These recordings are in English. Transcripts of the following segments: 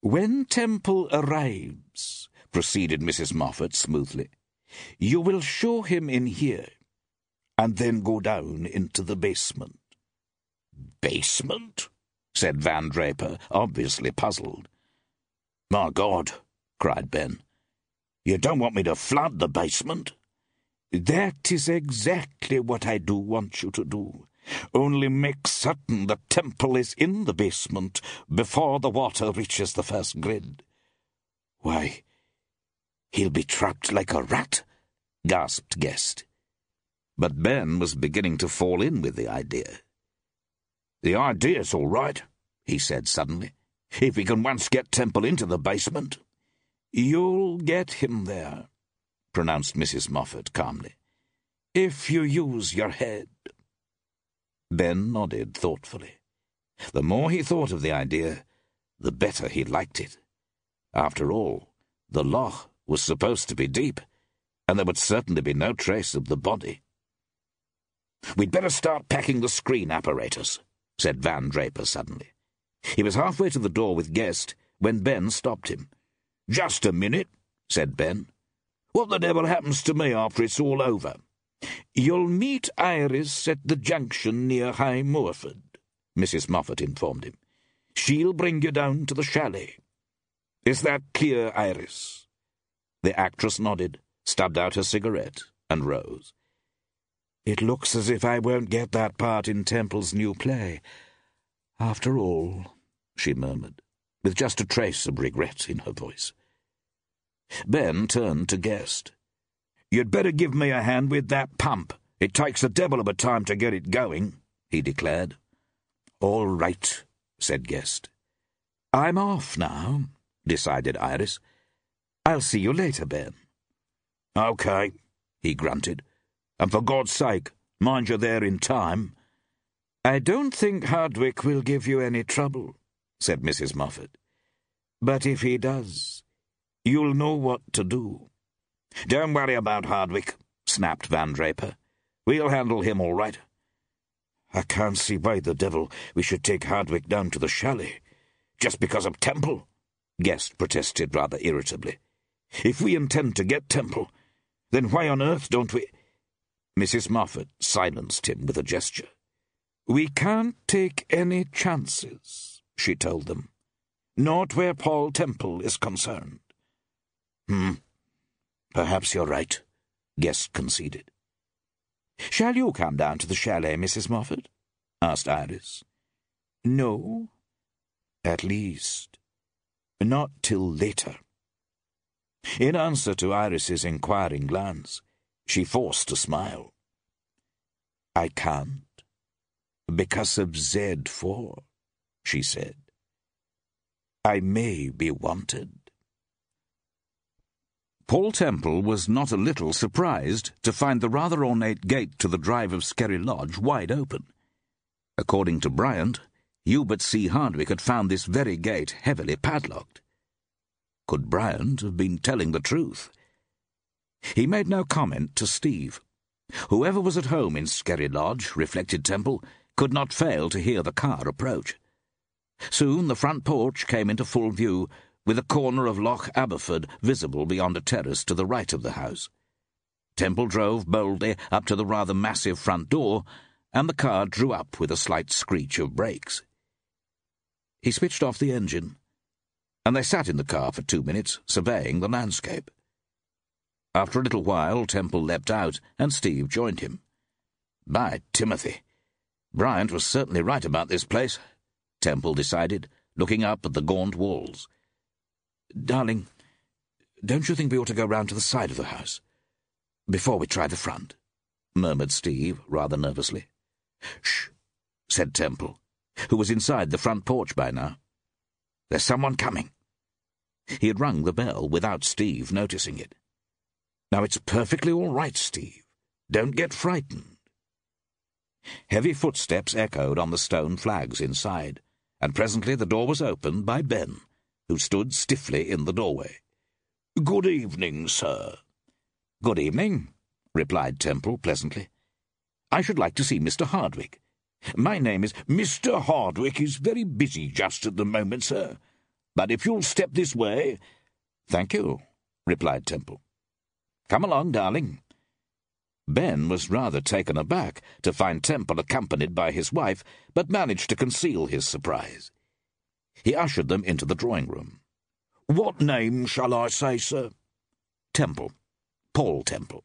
When Temple arrives, proceeded Mrs. Moffat smoothly, you will show him in here, and then go down into the basement. Basement? said Van Draper, obviously puzzled. My God, cried Ben. You don't want me to flood the basement? That is exactly what I do want you to do. Only make certain the temple is in the basement before the water reaches the first grid. Why, he'll be trapped like a rat, gasped Guest. But Ben was beginning to fall in with the idea. The idea's all right, he said suddenly. If we can once get Temple into the basement. You'll get him there, pronounced Mrs. Moffat calmly, if you use your head. Ben nodded thoughtfully. The more he thought of the idea, the better he liked it. After all, the loch was supposed to be deep, and there would certainly be no trace of the body. We'd better start packing the screen apparatus, said Van Draper suddenly. He was halfway to the door with Guest when Ben stopped him. Just a minute, said Ben. What the devil happens to me after it's all over? You'll meet Iris at the junction near High Moorford, Mrs. Moffat informed him. She'll bring you down to the chalet. Is that clear, Iris? The actress nodded, stubbed out her cigarette, and rose. It looks as if I won't get that part in Temple's new play. After all, she murmured, with just a trace of regret in her voice. Ben turned to Guest. You'd better give me a hand with that pump. It takes a devil of a time to get it going, he declared. All right, said Guest. I'm off now, decided Iris. I'll see you later, Ben. OK, he grunted. And for God's sake, mind you're there in time. I don't think Hardwick will give you any trouble, said Mrs. Moffat. But if he does, you'll know what to do. Don't worry about Hardwick, snapped Van Draper. We'll handle him all right. I can't see why the devil we should take Hardwick down to the chalet. Just because of Temple? Guest protested rather irritably. If we intend to get Temple, then why on earth don't we... Mrs. Moffat silenced him with a gesture. We can't take any chances, she told them. Not where Paul Temple is concerned. Hmm. Perhaps you're right, Guest conceded. Shall you come down to the chalet, Mrs. Moffat? asked Iris. No. At least, not till later. In answer to Iris's inquiring glance, she forced a smile. I can't. Because of Z4, she said. I may be wanted. Paul Temple was not a little surprised to find the rather ornate gate to the drive of Skerry Lodge wide open. According to Bryant, Hubert C. Hardwick had found this very gate heavily padlocked. Could Bryant have been telling the truth? He made no comment to Steve. Whoever was at home in Skerry Lodge, reflected Temple, could not fail to hear the car approach. Soon the front porch came into full view, with a corner of Loch Aberford visible beyond a terrace to the right of the house. Temple drove boldly up to the rather massive front door, and the car drew up with a slight screech of brakes. He switched off the engine, and they sat in the car for two minutes, surveying the landscape. After a little while, Temple leapt out, and Steve joined him. By Timothy! Bryant was certainly right about this place, Temple decided, looking up at the gaunt walls. Darling, don't you think we ought to go round to the side of the house? Before we try the front, murmured Steve, rather nervously. Shh, said Temple, who was inside the front porch by now. There's someone coming. He had rung the bell without Steve noticing it. Now it's perfectly all right, Steve. Don't get frightened. Heavy footsteps echoed on the stone flags inside, and presently the door was opened by Ben who stood stiffly in the doorway. Good evening, sir. Good evening, replied Temple pleasantly. I should like to see Mr. Hardwick. My name is Mr. Hardwick is very busy just at the moment, sir. but if you'll step this way... Thank you, replied Temple. Come along, darling. Ben was rather taken aback to find Temple accompanied by his wife, but managed to conceal his surprise. He ushered them into the drawing room. What name shall I say, sir? Temple. Paul Temple.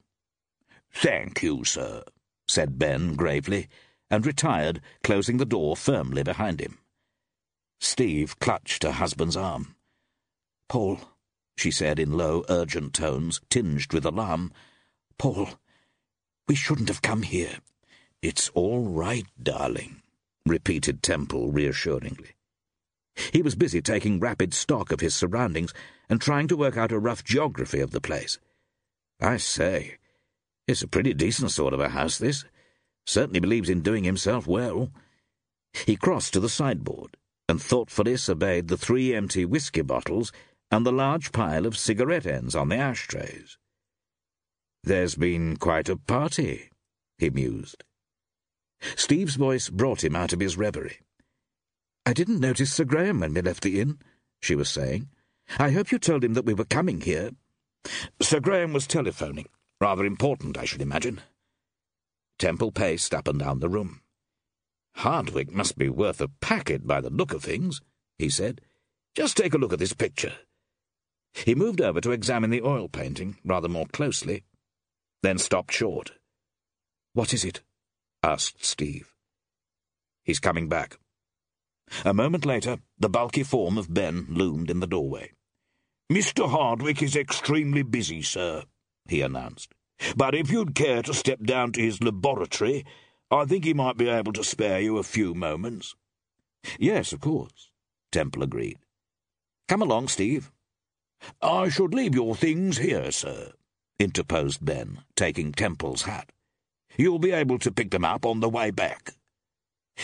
Thank you, sir, said Ben gravely, and retired, closing the door firmly behind him. Steve clutched her husband's arm. Paul, she said in low, urgent tones, tinged with alarm. Paul, we shouldn't have come here. It's all right, darling, repeated Temple reassuringly. He was busy taking rapid stock of his surroundings and trying to work out a rough geography of the place. I say, it's a pretty decent sort of a house, this. Certainly believes in doing himself well. He crossed to the sideboard and thoughtfully surveyed the three empty whisky bottles and the large pile of cigarette ends on the ashtrays. There's been quite a party, he mused. Steve's voice brought him out of his reverie. I didn't notice Sir Graham when we left the inn, she was saying. I hope you told him that we were coming here. Sir Graham was telephoning. Rather important, I should imagine. Temple paced up and down the room. Hardwick must be worth a packet by the look of things, he said. Just take a look at this picture. He moved over to examine the oil painting rather more closely then stopped short. What is it? asked Steve. He's coming back. A moment later, the bulky form of Ben loomed in the doorway. Mr. Hardwick is extremely busy, sir, he announced. But if you'd care to step down to his laboratory, I think he might be able to spare you a few moments. Yes, of course, Temple agreed. Come along, Steve. I should leave your things here, sir interposed Ben, taking Temple's hat. You'll be able to pick them up on the way back.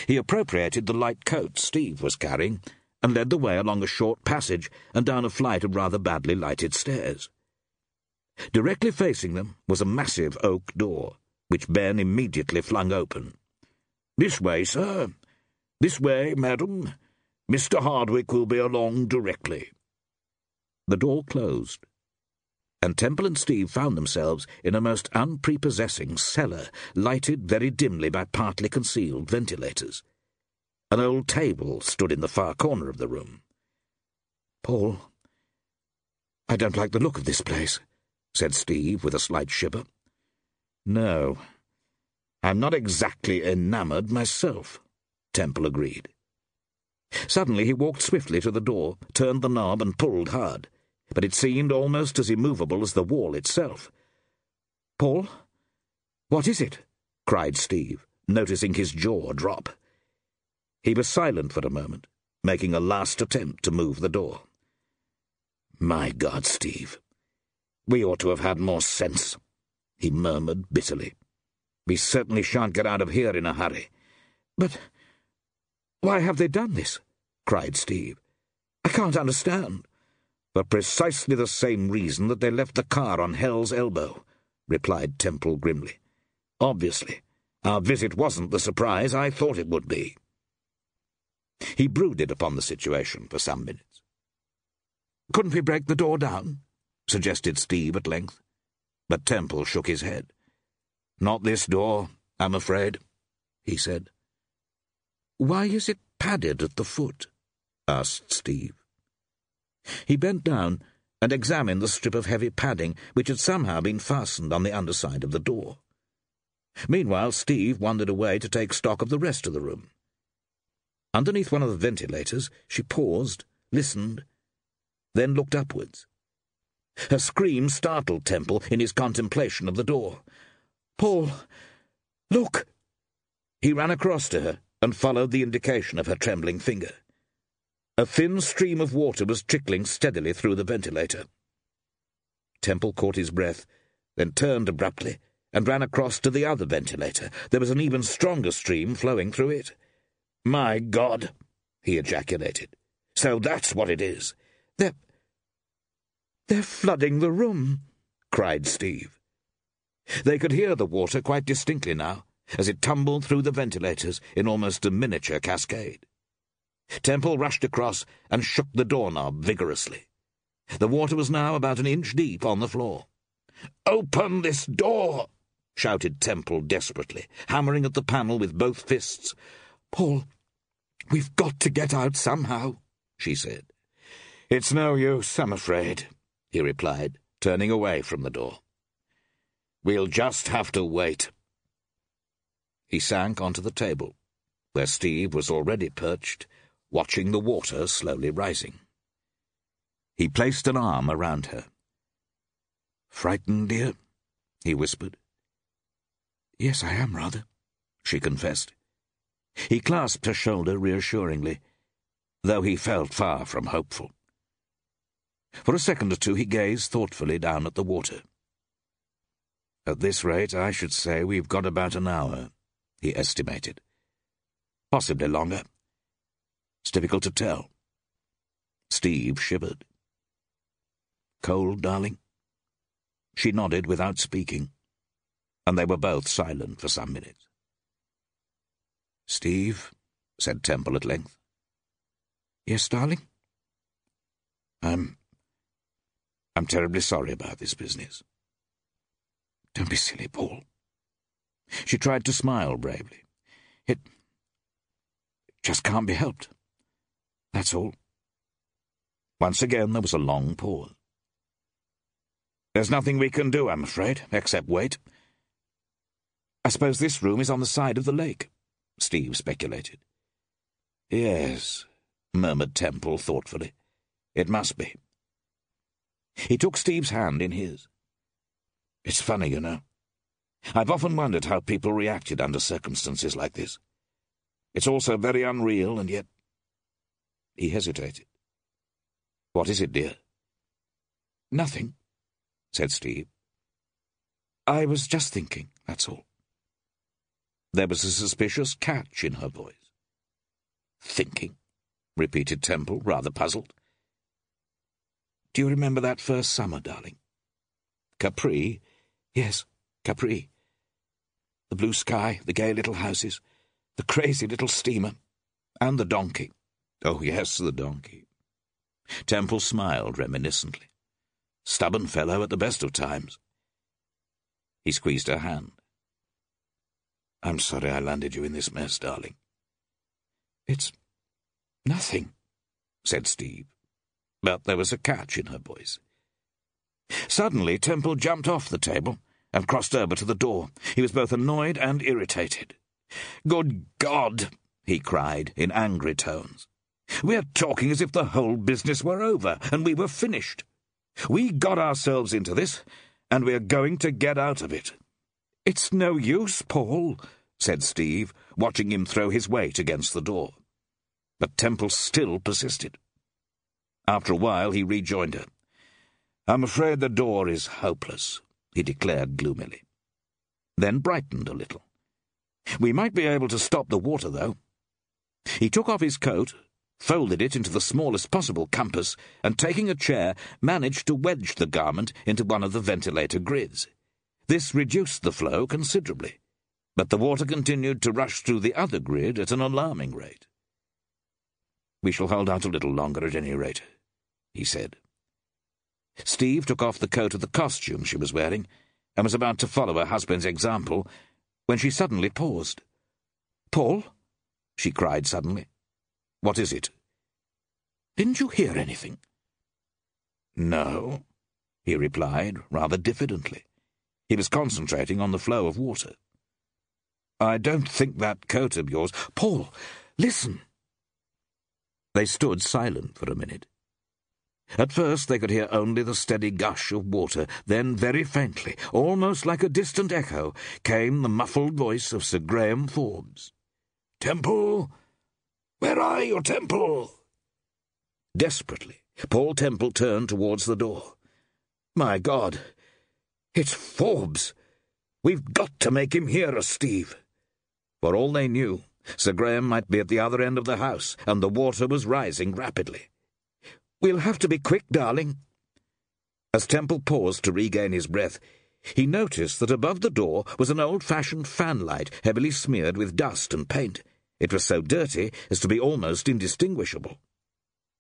He appropriated the light coat Steve was carrying and led the way along a short passage and down a flight of rather badly lighted stairs. Directly facing them was a massive oak door, which Ben immediately flung open. This way, sir. This way, madam. Mr. Hardwick will be along directly. The door closed, and Temple and Steve found themselves in a most unprepossessing cellar, lighted very dimly by partly concealed ventilators. An old table stood in the far corner of the room. Paul, I don't like the look of this place, said Steve with a slight shiver. No, I'm not exactly enamoured myself, Temple agreed. Suddenly he walked swiftly to the door, turned the knob, and pulled hard but it seemed almost as immovable as the wall itself. Paul? What is it? cried Steve, noticing his jaw drop. He was silent for a moment, making a last attempt to move the door. My God, Steve, we ought to have had more sense, he murmured bitterly. We certainly shan't get out of here in a hurry. But why have they done this? cried Steve. I can't understand. For precisely the same reason that they left the car on Hell's Elbow, replied Temple grimly. Obviously, our visit wasn't the surprise I thought it would be. He brooded upon the situation for some minutes. Couldn't we break the door down? suggested Steve at length. But Temple shook his head. Not this door, I'm afraid, he said. Why is it padded at the foot? asked Steve. He bent down and examined the strip of heavy padding which had somehow been fastened on the underside of the door. Meanwhile, Steve wandered away to take stock of the rest of the room. Underneath one of the ventilators, she paused, listened, then looked upwards. Her scream startled Temple in his contemplation of the door. Paul, look! He ran across to her and followed the indication of her trembling finger. A thin stream of water was trickling steadily through the ventilator. Temple caught his breath, then turned abruptly and ran across to the other ventilator. There was an even stronger stream flowing through it. My God! he ejaculated. So that's what it is. They're. they're flooding the room, cried Steve. They could hear the water quite distinctly now, as it tumbled through the ventilators in almost a miniature cascade. Temple rushed across and shook the doorknob vigorously. The water was now about an inch deep on the floor. Open this door! shouted Temple desperately, hammering at the panel with both fists. Paul, we've got to get out somehow, she said. It's no use, I'm afraid, he replied, turning away from the door. We'll just have to wait. He sank onto the table, where Steve was already perched, watching the water slowly rising. He placed an arm around her. Frightened, dear? he whispered. Yes, I am, rather, she confessed. He clasped her shoulder reassuringly, though he felt far from hopeful. For a second or two he gazed thoughtfully down at the water. At this rate, I should say we've got about an hour, he estimated. Possibly longer. It's difficult to tell. Steve shivered. Cold, darling? She nodded without speaking, and they were both silent for some minutes. Steve, said Temple at length. Yes, darling? I'm. I'm terribly sorry about this business. Don't be silly, Paul. She tried to smile bravely. It just can't be helped. That's all. Once again there was a long pause. There's nothing we can do, I'm afraid, except wait. I suppose this room is on the side of the lake, Steve speculated. Yes, murmured Temple thoughtfully. It must be. He took Steve's hand in his. It's funny, you know. I've often wondered how people reacted under circumstances like this. It's all so very unreal, and yet... He hesitated. What is it, dear? Nothing, said Steve. I was just thinking, that's all. There was a suspicious catch in her voice. Thinking, repeated Temple, rather puzzled. Do you remember that first summer, darling? Capri? Yes, Capri. The blue sky, the gay little houses, the crazy little steamer, and the donkey. Oh, yes, the donkey. Temple smiled reminiscently. Stubborn fellow at the best of times. He squeezed her hand. I'm sorry I landed you in this mess, darling. It's nothing, said Steve. But there was a catch in her voice. Suddenly, Temple jumped off the table and crossed over to the door. He was both annoyed and irritated. Good God! he cried in angry tones. We're talking as if the whole business were over and we were finished. We got ourselves into this, and we're going to get out of it. It's no use, Paul, said Steve, watching him throw his weight against the door. But Temple still persisted. After a while, he rejoined her. I'm afraid the door is hopeless, he declared gloomily. Then brightened a little. We might be able to stop the water, though. He took off his coat folded it into the smallest possible compass, and taking a chair, managed to wedge the garment into one of the ventilator grids. This reduced the flow considerably, but the water continued to rush through the other grid at an alarming rate. We shall hold out a little longer at any rate, he said. Steve took off the coat of the costume she was wearing, and was about to follow her husband's example, when she suddenly paused. Paul? she cried suddenly. What is it? Didn't you hear anything? No, he replied, rather diffidently. He was concentrating on the flow of water. I don't think that coat of yours. Paul, listen. They stood silent for a minute. At first they could hear only the steady gush of water, then very faintly, almost like a distant echo, came the muffled voice of Sir Graham Forbes. Temple, where are you, Temple? Desperately, Paul Temple turned towards the door. My God, it's Forbes. We've got to make him hear us, Steve. For all they knew, Sir Graham might be at the other end of the house, and the water was rising rapidly. We'll have to be quick, darling. As Temple paused to regain his breath, he noticed that above the door was an old-fashioned fanlight heavily smeared with dust and paint. It was so dirty as to be almost indistinguishable.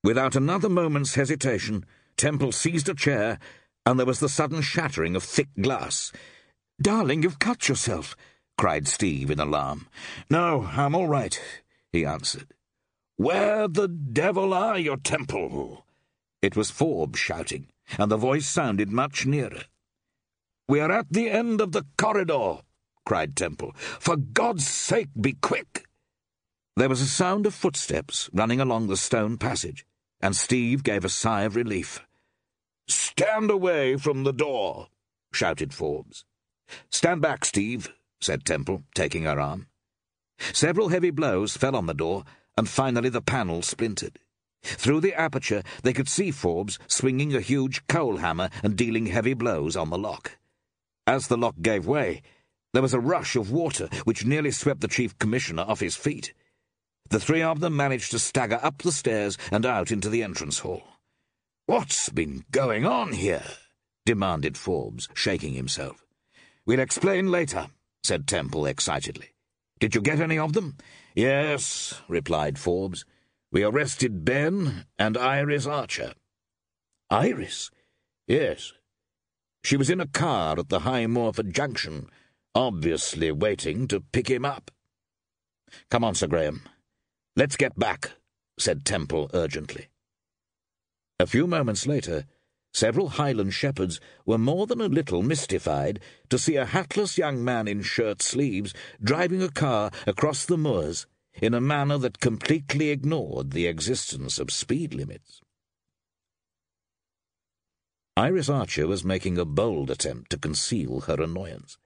Without another moment's hesitation, Temple seized a chair, and there was the sudden shattering of thick glass. Darling, you've cut yourself, cried Steve in alarm. No, I'm all right, he answered. Where the devil are you, Temple? It was Forbes shouting, and the voice sounded much nearer. We are at the end of the corridor, cried Temple. For God's sake, be quick! There was a sound of footsteps running along the stone passage, and Steve gave a sigh of relief. Stand away from the door, shouted Forbes. Stand back, Steve, said Temple, taking her arm. Several heavy blows fell on the door, and finally the panel splintered. Through the aperture they could see Forbes swinging a huge coal hammer and dealing heavy blows on the lock. As the lock gave way, there was a rush of water which nearly swept the Chief Commissioner off his feet. The three of them managed to stagger up the stairs and out into the entrance hall. What's been going on here? demanded Forbes, shaking himself. We'll explain later, said Temple excitedly. Did you get any of them? Yes, replied Forbes. We arrested Ben and Iris Archer. Iris? Yes. She was in a car at the High Morford Junction, obviously waiting to pick him up. Come on, Sir Graham. Let's get back, said Temple urgently. A few moments later, several Highland shepherds were more than a little mystified to see a hatless young man in shirt sleeves driving a car across the moors in a manner that completely ignored the existence of speed limits. Iris Archer was making a bold attempt to conceal her annoyance.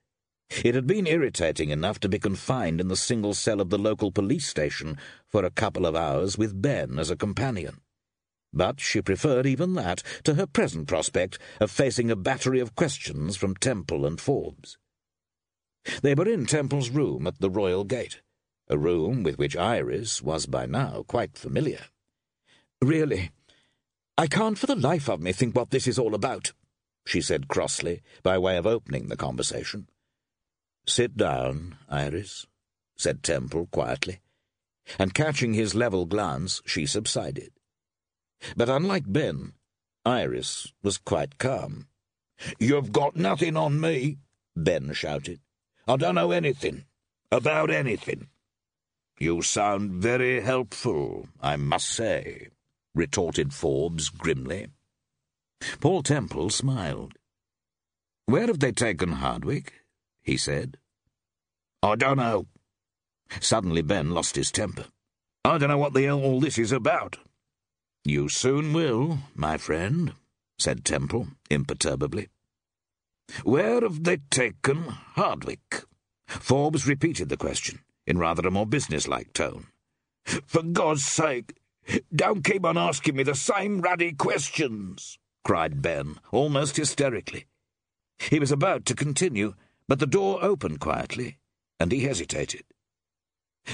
It had been irritating enough to be confined in the single cell of the local police station for a couple of hours with Ben as a companion. But she preferred even that to her present prospect of facing a battery of questions from Temple and Forbes. They were in Temple's room at the Royal Gate, a room with which Iris was by now quite familiar. Really, I can't for the life of me think what this is all about, she said crossly, by way of opening the conversation. Sit down, Iris, said Temple quietly, and catching his level glance, she subsided. But unlike Ben, Iris was quite calm. You've got nothing on me, Ben shouted. I don't know anything, about anything. You sound very helpful, I must say, retorted Forbes grimly. Paul Temple smiled. Where have they taken Hardwick? He said. I don't know. Suddenly Ben lost his temper. I don't know what the hell all this is about. You soon will, my friend, said Temple imperturbably. Where have they taken Hardwick? Forbes repeated the question in rather a more businesslike tone. For God's sake, don't keep on asking me the same ruddy questions, cried Ben, almost hysterically. He was about to continue, but the door opened quietly, and he hesitated.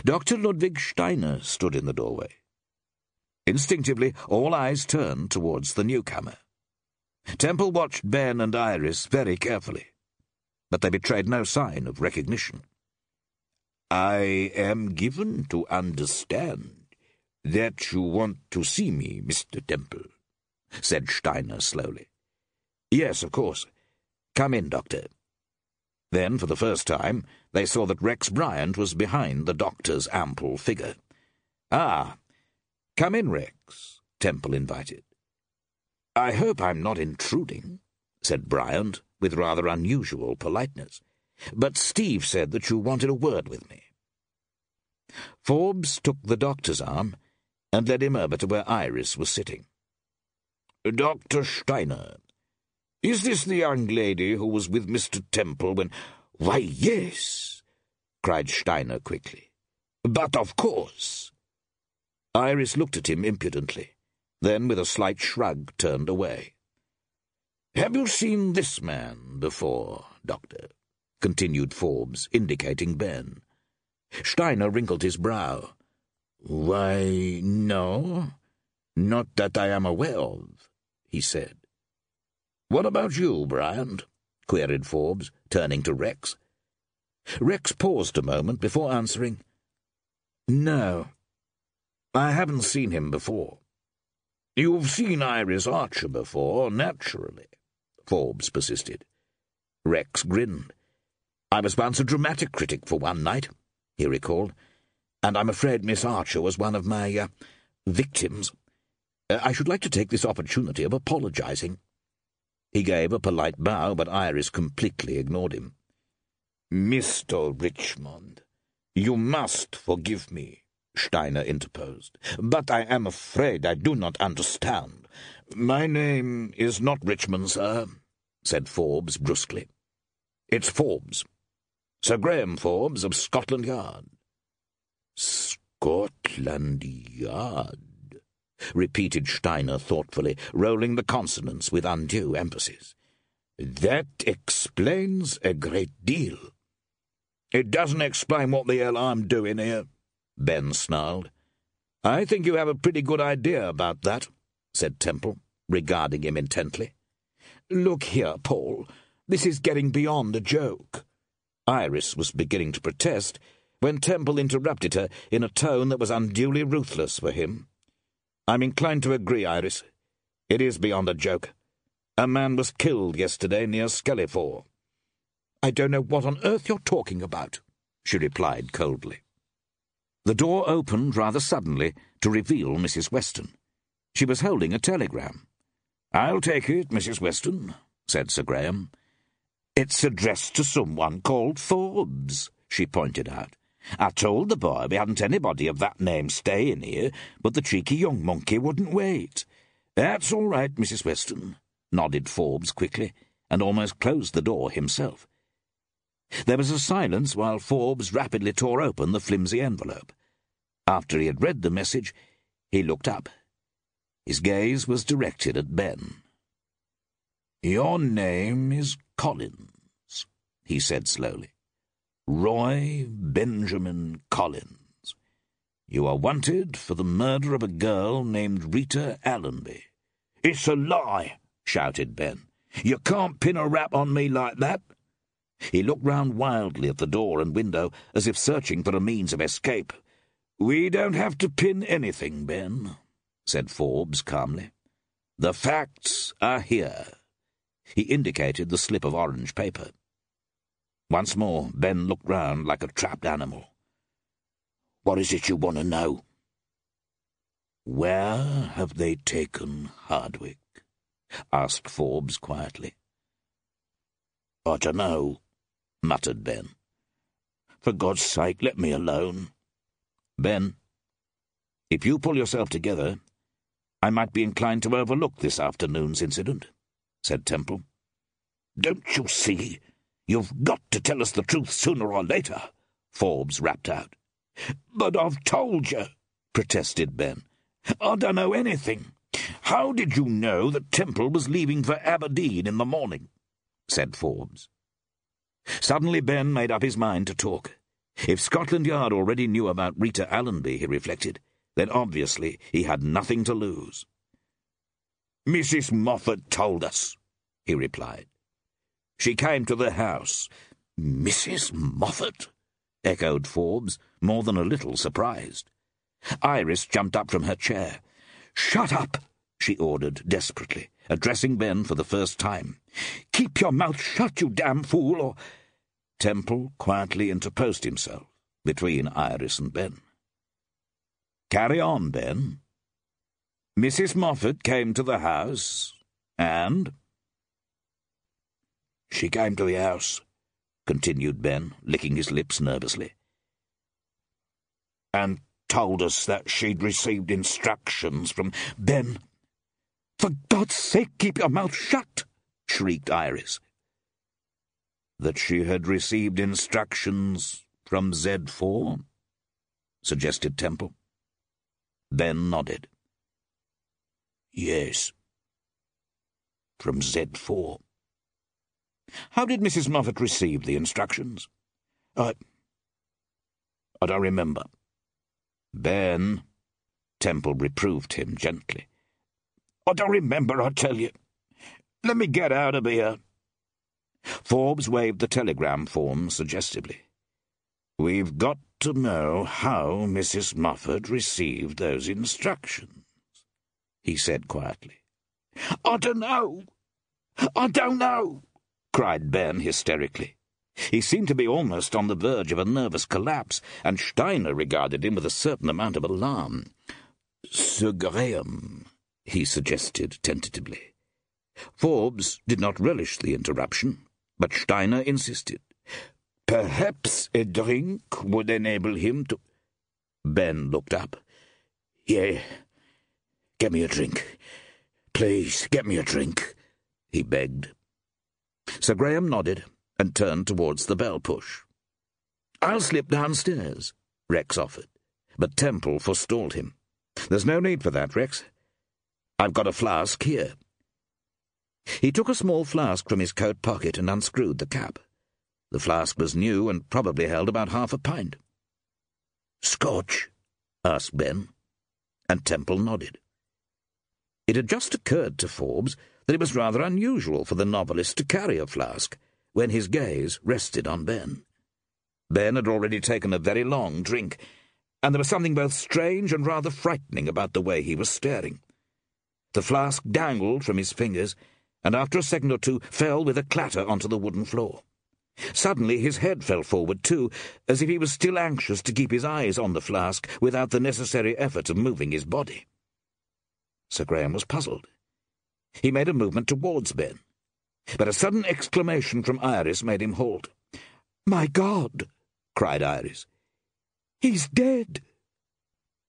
Dr. Ludwig Steiner stood in the doorway. Instinctively, all eyes turned towards the newcomer. Temple watched Ben and Iris very carefully, but they betrayed no sign of recognition. I am given to understand that you want to see me, Mr. Temple, said Steiner slowly. Yes, of course. Come in, Doctor. Then, for the first time, they saw that Rex Bryant was behind the doctor's ample figure. Ah, come in, Rex, Temple invited. I hope I'm not intruding, said Bryant, with rather unusual politeness. But Steve said that you wanted a word with me. Forbes took the doctor's arm and led him over to where Iris was sitting. Dr. Steiner, is this the young lady who was with Mr. Temple when... Why, yes, cried Steiner quickly. But of course. Iris looked at him impudently, then with a slight shrug turned away. Have you seen this man before, Doctor? continued Forbes, indicating Ben. Steiner wrinkled his brow. Why, no, not that I am aware of, he said. What about you, Bryant? queried Forbes, turning to Rex. Rex paused a moment before answering. No. I haven't seen him before. You've seen Iris Archer before, naturally, Forbes persisted. Rex grinned. I was once a dramatic critic for one night, he recalled, and I'm afraid Miss Archer was one of my, uh, victims. Uh, I should like to take this opportunity of apologizing. He gave a polite bow, but Iris completely ignored him. Mr. Richmond, you must forgive me, Steiner interposed, but I am afraid I do not understand. My name is not Richmond, sir, said Forbes brusquely. It's Forbes. Sir Graham Forbes of Scotland Yard. Scotland Yard, repeated Steiner thoughtfully, rolling the consonants with undue emphasis. That explains a great deal. It doesn't explain what the hell I'm doing here, Ben snarled. I think you have a pretty good idea about that, said Temple, regarding him intently. Look here, Paul, this is getting beyond a joke. Iris was beginning to protest when Temple interrupted her in a tone that was unduly ruthless for him. I'm inclined to agree, Iris. It is beyond a joke. A man was killed yesterday near Skellyford. I don't know what on earth you're talking about, she replied coldly. The door opened rather suddenly to reveal Mrs. Weston. She was holding a telegram. I'll take it, Mrs. Weston, said Sir Graham. It's addressed to someone called Forbes, she pointed out. I told the boy we hadn't anybody of that name staying here, but the cheeky young monkey wouldn't wait. That's all right, Mrs. Weston, nodded Forbes quickly, and almost closed the door himself. There was a silence while Forbes rapidly tore open the flimsy envelope. After he had read the message, he looked up. His gaze was directed at Ben. Your name is Collins, he said slowly. Roy Benjamin Collins. You are wanted for the murder of a girl named Rita Allenby. It's a lie, shouted Ben. You can't pin a rap on me like that. He looked round wildly at the door and window, as if searching for a means of escape. We don't have to pin anything, Ben, said Forbes calmly. The facts are here. He indicated the slip of orange paper. Once more, Ben looked round like a trapped animal. What is it you want to know? Where have they taken Hardwick? asked Forbes quietly. I don't know, muttered Ben. For God's sake, let me alone. Ben, if you pull yourself together, I might be inclined to overlook this afternoon's incident, said Temple. Don't you see? You've got to tell us the truth sooner or later, Forbes rapped out. But I've told you, protested Ben. I don't know anything. How did you know that Temple was leaving for Aberdeen in the morning? said Forbes. Suddenly Ben made up his mind to talk. If Scotland Yard already knew about Rita Allenby, he reflected, then obviously he had nothing to lose. Mrs. Moffat told us, he replied. She came to the house. Mrs. Moffat? echoed Forbes, more than a little surprised. Iris jumped up from her chair. Shut up, she ordered desperately, addressing Ben for the first time. Keep your mouth shut, you damn fool, or Temple quietly interposed himself between Iris and Ben. Carry on, Ben. Mrs. Moffat came to the house, and... She came to the house, continued Ben, licking his lips nervously, and told us that she'd received instructions from Ben. For God's sake, keep your mouth shut, shrieked Iris that she had received instructions from Z4? suggested Temple. Ben nodded. Yes. From Z4. How did Mrs. Moffat receive the instructions? I. I don't remember. Ben, Temple reproved him gently. I don't remember, I tell you. Let me get out of here. Forbes waved the telegram form suggestively. We've got to know how Mrs. Moffat received those instructions, he said quietly. I don't know. I don't know, cried Ben hysterically. He seemed to be almost on the verge of a nervous collapse, and Steiner regarded him with a certain amount of alarm. Sir Graham, he suggested tentatively. Forbes did not relish the interruption, but Steiner insisted. Perhaps a drink would enable him to. Ben looked up. Yeah, get me a drink. Please, get me a drink, he begged. Sir Graham nodded and turned towards the bell push. I'll slip downstairs, Rex offered, but Temple forestalled him. There's no need for that, Rex. I've got a flask here. He took a small flask from his coat pocket and unscrewed the cap. The flask was new and probably held about half a pint. Scotch? asked Ben, and Temple nodded. It had just occurred to Forbes that it was rather unusual for the novelist to carry a flask when his gaze rested on Ben. Ben had already taken a very long drink, and there was something both strange and rather frightening about the way he was staring. The flask dangled from his fingers, and after a second or two fell with a clatter onto the wooden floor. Suddenly his head fell forward too, as if he was still anxious to keep his eyes on the flask without the necessary effort of moving his body. Sir Graham was puzzled. He made a movement towards Ben, but a sudden exclamation from Iris made him halt. My God! cried Iris. He's dead!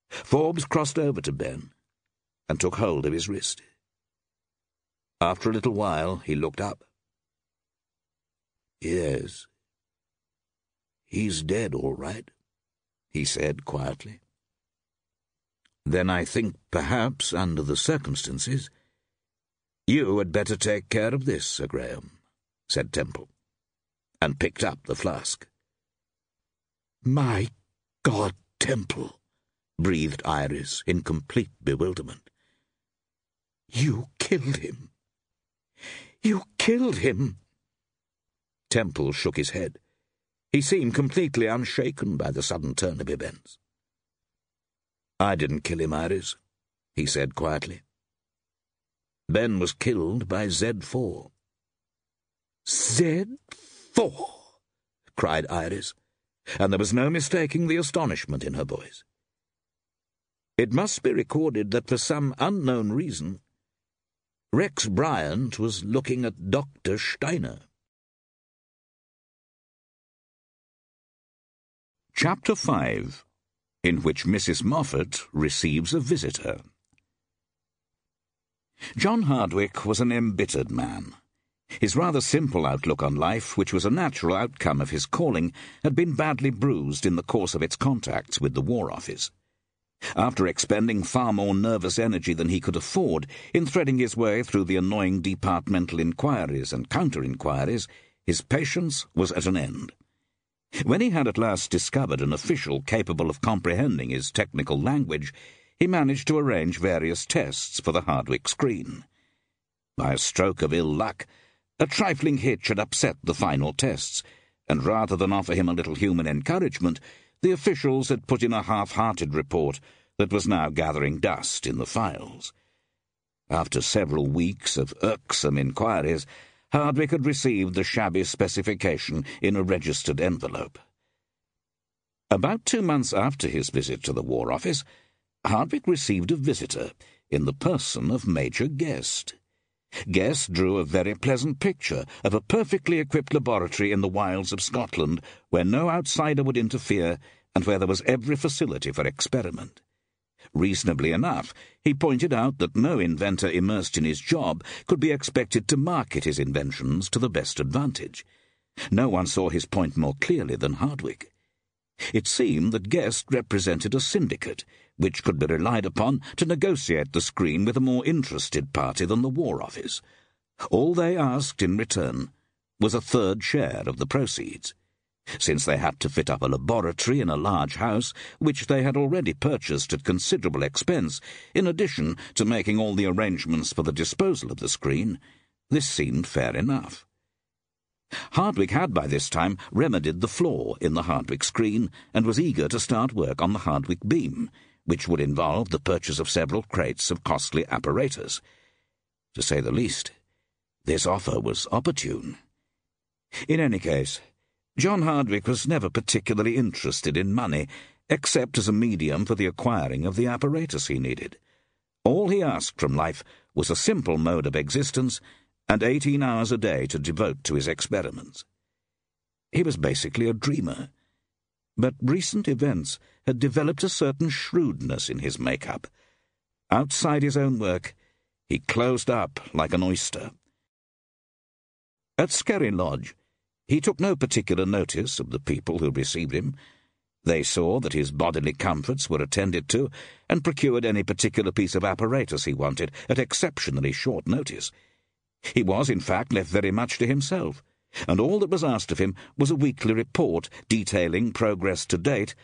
Forbes crossed over to Ben and took hold of his wrist. After a little while, he looked up. Yes. He's dead, all right, he said quietly. Then I think perhaps, under the circumstances, you had better take care of this, Sir Graham, said Temple, and picked up the flask. My God, Temple, breathed Iris in complete bewilderment. You killed him. You killed him. Temple shook his head. He seemed completely unshaken by the sudden turn of events. I didn't kill him, Iris, he said quietly. Ben was killed by Z4. Z4? cried Iris, and there was no mistaking the astonishment in her voice. It must be recorded that for some unknown reason, Rex Bryant was looking at Dr. Steiner. Chapter 5 In which Mrs. Moffat receives a visitor. John Hardwick was an embittered man. His rather simple outlook on life, which was a natural outcome of his calling, had been badly bruised in the course of its contacts with the War Office. After expending far more nervous energy than he could afford in threading his way through the annoying departmental inquiries and counter-inquiries, his patience was at an end. When he had at last discovered an official capable of comprehending his technical language, he managed to arrange various tests for the Hardwick screen. By a stroke of ill luck, a trifling hitch had upset the final tests, and rather than offer him a little human encouragement, the officials had put in a half-hearted report that was now gathering dust in the files. After several weeks of irksome inquiries, Hardwick had received the shabby specification in a registered envelope. About two months after his visit to the War Office, Hardwick received a visitor in the person of Major Guest. Guest drew a very pleasant picture of a perfectly equipped laboratory in the wilds of Scotland, where no outsider would interfere and where there was every facility for experiment. Reasonably enough, he pointed out that no inventor immersed in his job could be expected to market his inventions to the best advantage. No one saw his point more clearly than Hardwick. It seemed that Guest represented a syndicate, which could be relied upon to negotiate the screen with a more interested party than the War Office. All they asked in return was a third share of the proceeds since they had to fit up a laboratory in a large house, which they had already purchased at considerable expense, in addition to making all the arrangements for the disposal of the screen, this seemed fair enough. Hardwick had by this time remedied the flaw in the Hardwick screen and was eager to start work on the Hardwick beam, which would involve the purchase of several crates of costly apparatus. To say the least, this offer was opportune. In any case, John Hardwick was never particularly interested in money, except as a medium for the acquiring of the apparatus he needed. All he asked from life was a simple mode of existence and eighteen hours a day to devote to his experiments. He was basically a dreamer, but recent events had developed a certain shrewdness in his make-up. Outside his own work, he closed up like an oyster. At Skerry Lodge, he took no particular notice of the people who received him. They saw that his bodily comforts were attended to, and procured any particular piece of apparatus he wanted at exceptionally short notice. He was, in fact, left very much to himself, and all that was asked of him was a weekly report detailing progress to date,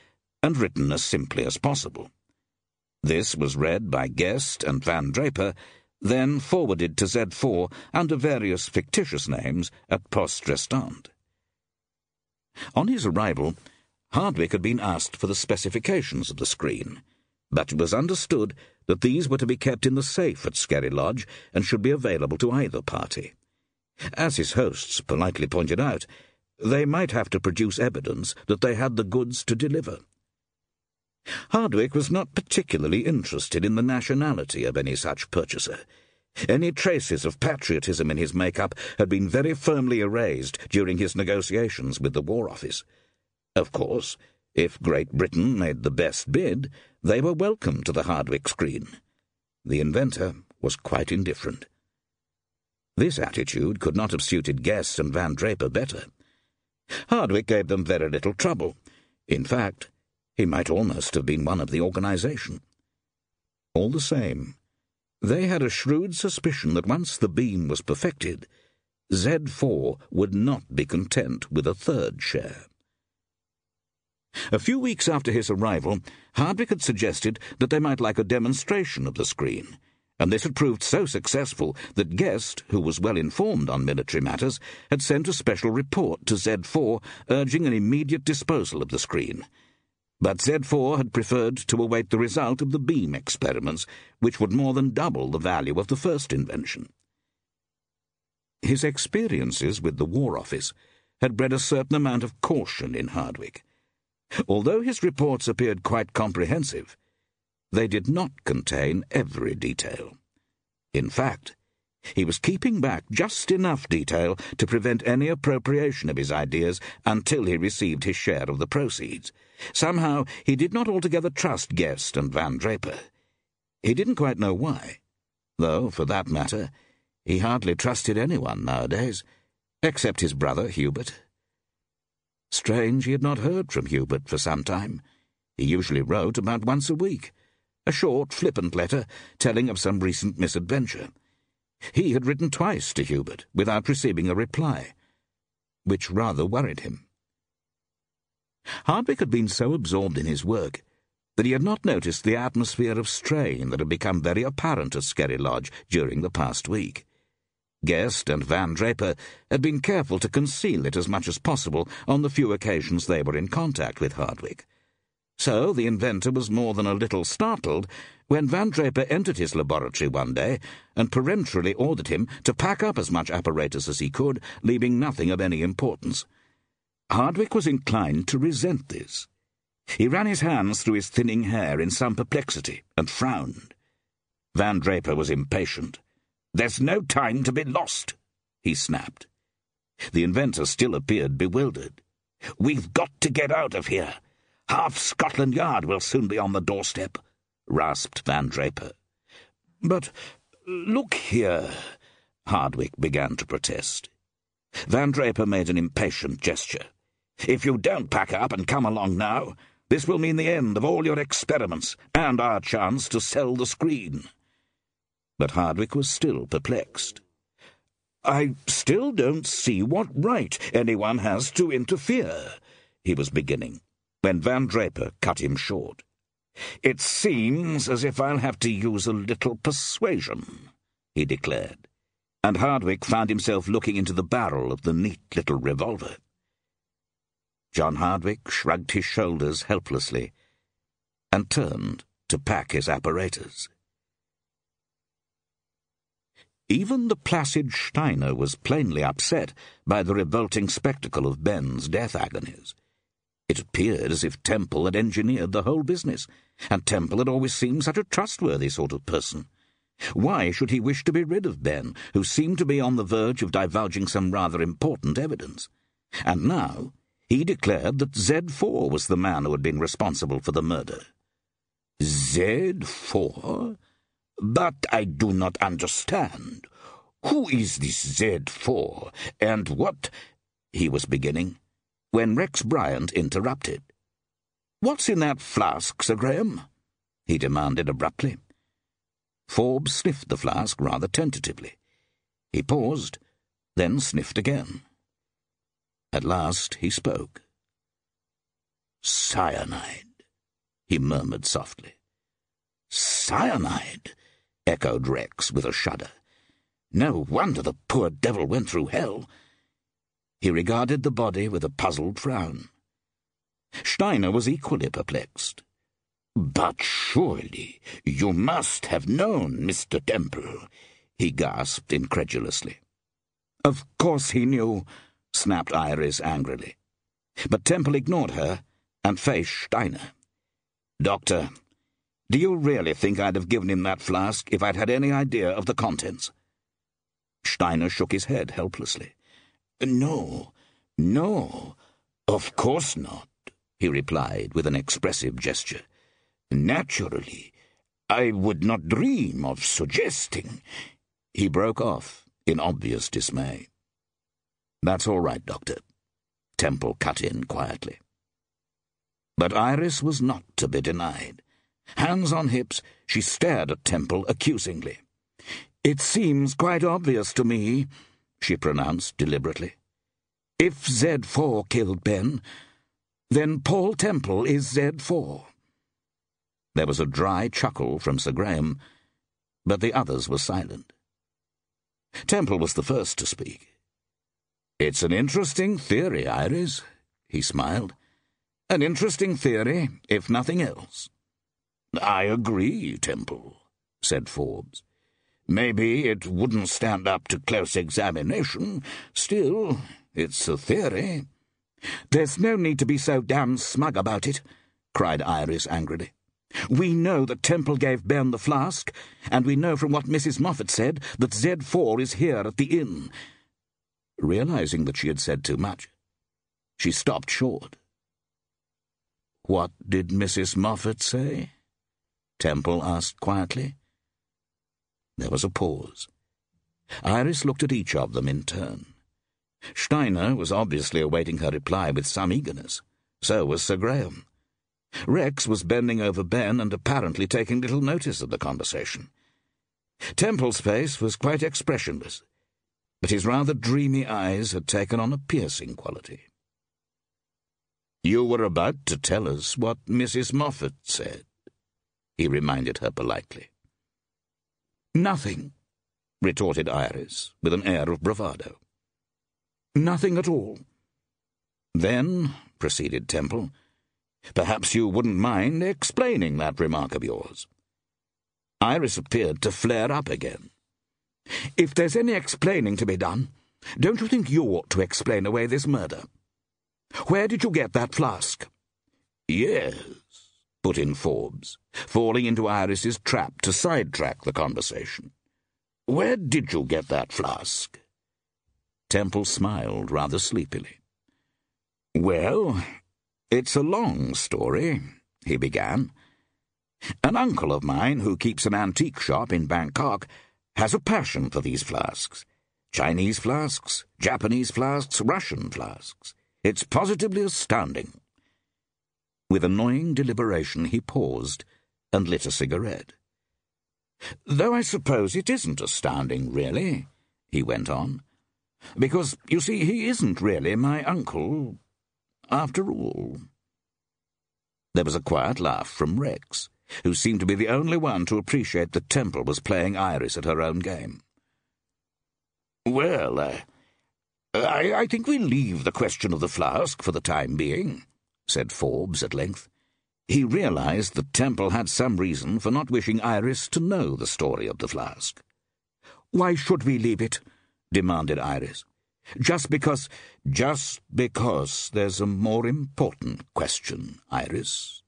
and written as simply as possible. This was read by Guest and Van Draper, then forwarded to Z4 under various fictitious names at Poste Restante. On his arrival, Hardwick had been asked for the specifications of the screen, but it was understood that these were to be kept in the safe at Skerry Lodge and should be available to either party. As his hosts politely pointed out, they might have to produce evidence that they had the goods to deliver. Hardwick was not particularly interested in the nationality of any such purchaser. Any traces of patriotism in his make-up had been very firmly erased during his negotiations with the War Office. Of course, if Great Britain made the best bid, they were welcome to the Hardwick screen. The inventor was quite indifferent. This attitude could not have suited Guest and Van Draper better. Hardwick gave them very little trouble. In fact, he might almost have been one of the organization. All the same, they had a shrewd suspicion that once the beam was perfected, Z4 would not be content with a third share. A few weeks after his arrival, Hardwick had suggested that they might like a demonstration of the screen, and this had proved so successful that Guest, who was well informed on military matters, had sent a special report to Z4 urging an immediate disposal of the screen. But Z4 had preferred to await the result of the beam experiments, which would more than double the value of the first invention. His experiences with the War Office had bred a certain amount of caution in Hardwick. Although his reports appeared quite comprehensive, they did not contain every detail. In fact, he was keeping back just enough detail to prevent any appropriation of his ideas until he received his share of the proceeds. Somehow, he did not altogether trust Guest and Van Draper. He didn't quite know why, though, for that matter, he hardly trusted anyone nowadays, except his brother Hubert. Strange he had not heard from Hubert for some time. He usually wrote about once a week, a short, flippant letter telling of some recent misadventure. He had written twice to Hubert without receiving a reply, which rather worried him. Hardwick had been so absorbed in his work that he had not noticed the atmosphere of strain that had become very apparent at Skerry Lodge during the past week. Guest and Van Draper had been careful to conceal it as much as possible on the few occasions they were in contact with Hardwick. So the inventor was more than a little startled when Van Draper entered his laboratory one day and peremptorily ordered him to pack up as much apparatus as he could, leaving nothing of any importance. Hardwick was inclined to resent this. He ran his hands through his thinning hair in some perplexity and frowned. Van Draper was impatient. There's no time to be lost, he snapped. The inventor still appeared bewildered. We've got to get out of here. Half Scotland Yard will soon be on the doorstep, rasped Van Draper. But look here, Hardwick began to protest. Van Draper made an impatient gesture. If you don't pack up and come along now, this will mean the end of all your experiments and our chance to sell the screen. But Hardwick was still perplexed. I still don't see what right anyone has to interfere, he was beginning, when Van Draper cut him short. It seems as if I'll have to use a little persuasion, he declared. and Hardwick found himself looking into the barrel of the neat little revolver. John Hardwick shrugged his shoulders helplessly and turned to pack his apparatus. Even the placid Steiner was plainly upset by the revolting spectacle of Ben's death agonies. It appeared as if Temple had engineered the whole business, and Temple had always seemed such a trustworthy sort of person. Why should he wish to be rid of Ben, who seemed to be on the verge of divulging some rather important evidence? And now he declared that Z4 was the man who had been responsible for the murder. Z4? But I do not understand. Who is this Z4, and what... he was beginning, when Rex Bryant interrupted. What's in that flask, Sir Graham? he demanded abruptly. Forbes sniffed the flask rather tentatively. He paused, then sniffed again. At last he spoke. Cyanide, he murmured softly. Cyanide, echoed Rex with a shudder. No wonder the poor devil went through hell. He regarded the body with a puzzled frown. Steiner was equally perplexed. But surely you must have known, Mr. Temple, he gasped incredulously. Of course he knew, snapped Iris angrily. But Temple ignored her and faced Steiner. Doctor, do you really think I'd have given him that flask if I'd had any idea of the contents? Steiner shook his head helplessly. No, no, of course not, he replied with an expressive gesture. Naturally, I would not dream of suggesting. He broke off in obvious dismay. That's all right, Doctor. Temple cut in quietly. But Iris was not to be denied. Hands on hips, she stared at Temple accusingly. It seems quite obvious to me, she pronounced deliberately. If Z4 killed Ben, then Paul Temple is Z4. There was a dry chuckle from Sir Graham, but the others were silent. Temple was the first to speak. It's an interesting theory, Iris, he smiled. An interesting theory, if nothing else. I agree, Temple, said Forbes. Maybe it wouldn't stand up to close examination. Still, it's a theory. There's no need to be so damned smug about it, cried Iris angrily. We know that Temple gave Ben the flask, and we know from what Mrs. Moffat said that Z4 is here at the inn. Realizing that she had said too much, she stopped short. What did Mrs. Moffat say? Temple asked quietly. There was a pause. Iris looked at each of them in turn. Steiner was obviously awaiting her reply with some eagerness. So was Sir Graham. Rex was bending over Ben and apparently taking little notice of the conversation. Temple's face was quite expressionless, but his rather dreamy eyes had taken on a piercing quality. You were about to tell us what Mrs. Moffat said, he reminded her politely. Nothing, retorted Iris, with an air of bravado. Nothing at all. Then, proceeded Temple, Perhaps you wouldn't mind explaining that remark of yours. Iris appeared to flare up again. If there's any explaining to be done, don't you think you ought to explain away this murder? Where did you get that flask? Yes, put in Forbes, falling into Iris's trap to sidetrack the conversation. Where did you get that flask? Temple smiled rather sleepily. Well, it's a long story, he began. An uncle of mine who keeps an antique shop in Bangkok has a passion for these flasks. Chinese flasks, Japanese flasks, Russian flasks. It's positively astounding. With annoying deliberation, he paused and lit a cigarette. Though I suppose it isn't astounding, really, he went on. Because, you see, he isn't really my uncle, after all. There was a quiet laugh from Rex, who seemed to be the only one to appreciate that Temple was playing Iris at her own game. Well, uh, I, I think we leave the question of the flask for the time being, said Forbes at length. He realized that Temple had some reason for not wishing Iris to know the story of the flask. Why should we leave it? demanded Iris. Just because. Just because there's a more important question, Iris,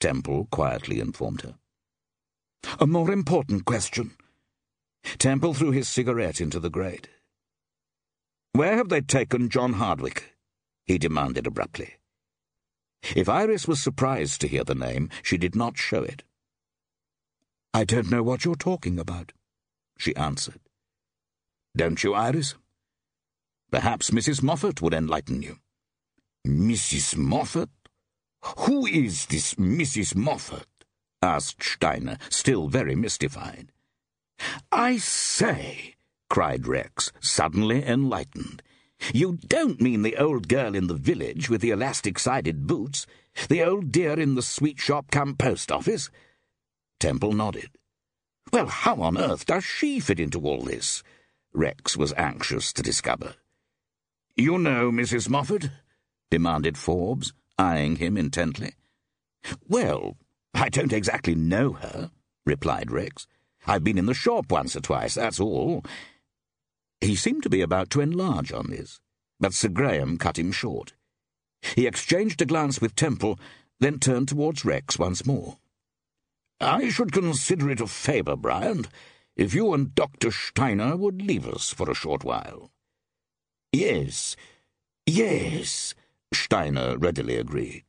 Temple quietly informed her. A more important question? Temple threw his cigarette into the grate. Where have they taken John Hardwick? he demanded abruptly. If Iris was surprised to hear the name, she did not show it. I don't know what you're talking about, she answered. Don't you, Iris? Perhaps Mrs. Moffat would enlighten you. Mrs. Moffat? Who is this Mrs. Moffat? asked Steiner, still very mystified. I say, cried Rex, suddenly enlightened. You don't mean the old girl in the village with the elastic-sided boots? The old dear in the sweet shop come post office? Temple nodded. Well, how on earth does she fit into all this? Rex was anxious to discover. You know Mrs. Moffat? demanded Forbes, eyeing him intently. Well, I don't exactly know her, replied Rex. I've been in the shop once or twice, that's all. He seemed to be about to enlarge on this, but Sir Graham cut him short. He exchanged a glance with Temple, then turned towards Rex once more. I should consider it a favour, Bryant, if you and Dr. Steiner would leave us for a short while. Yes, yes, Steiner readily agreed.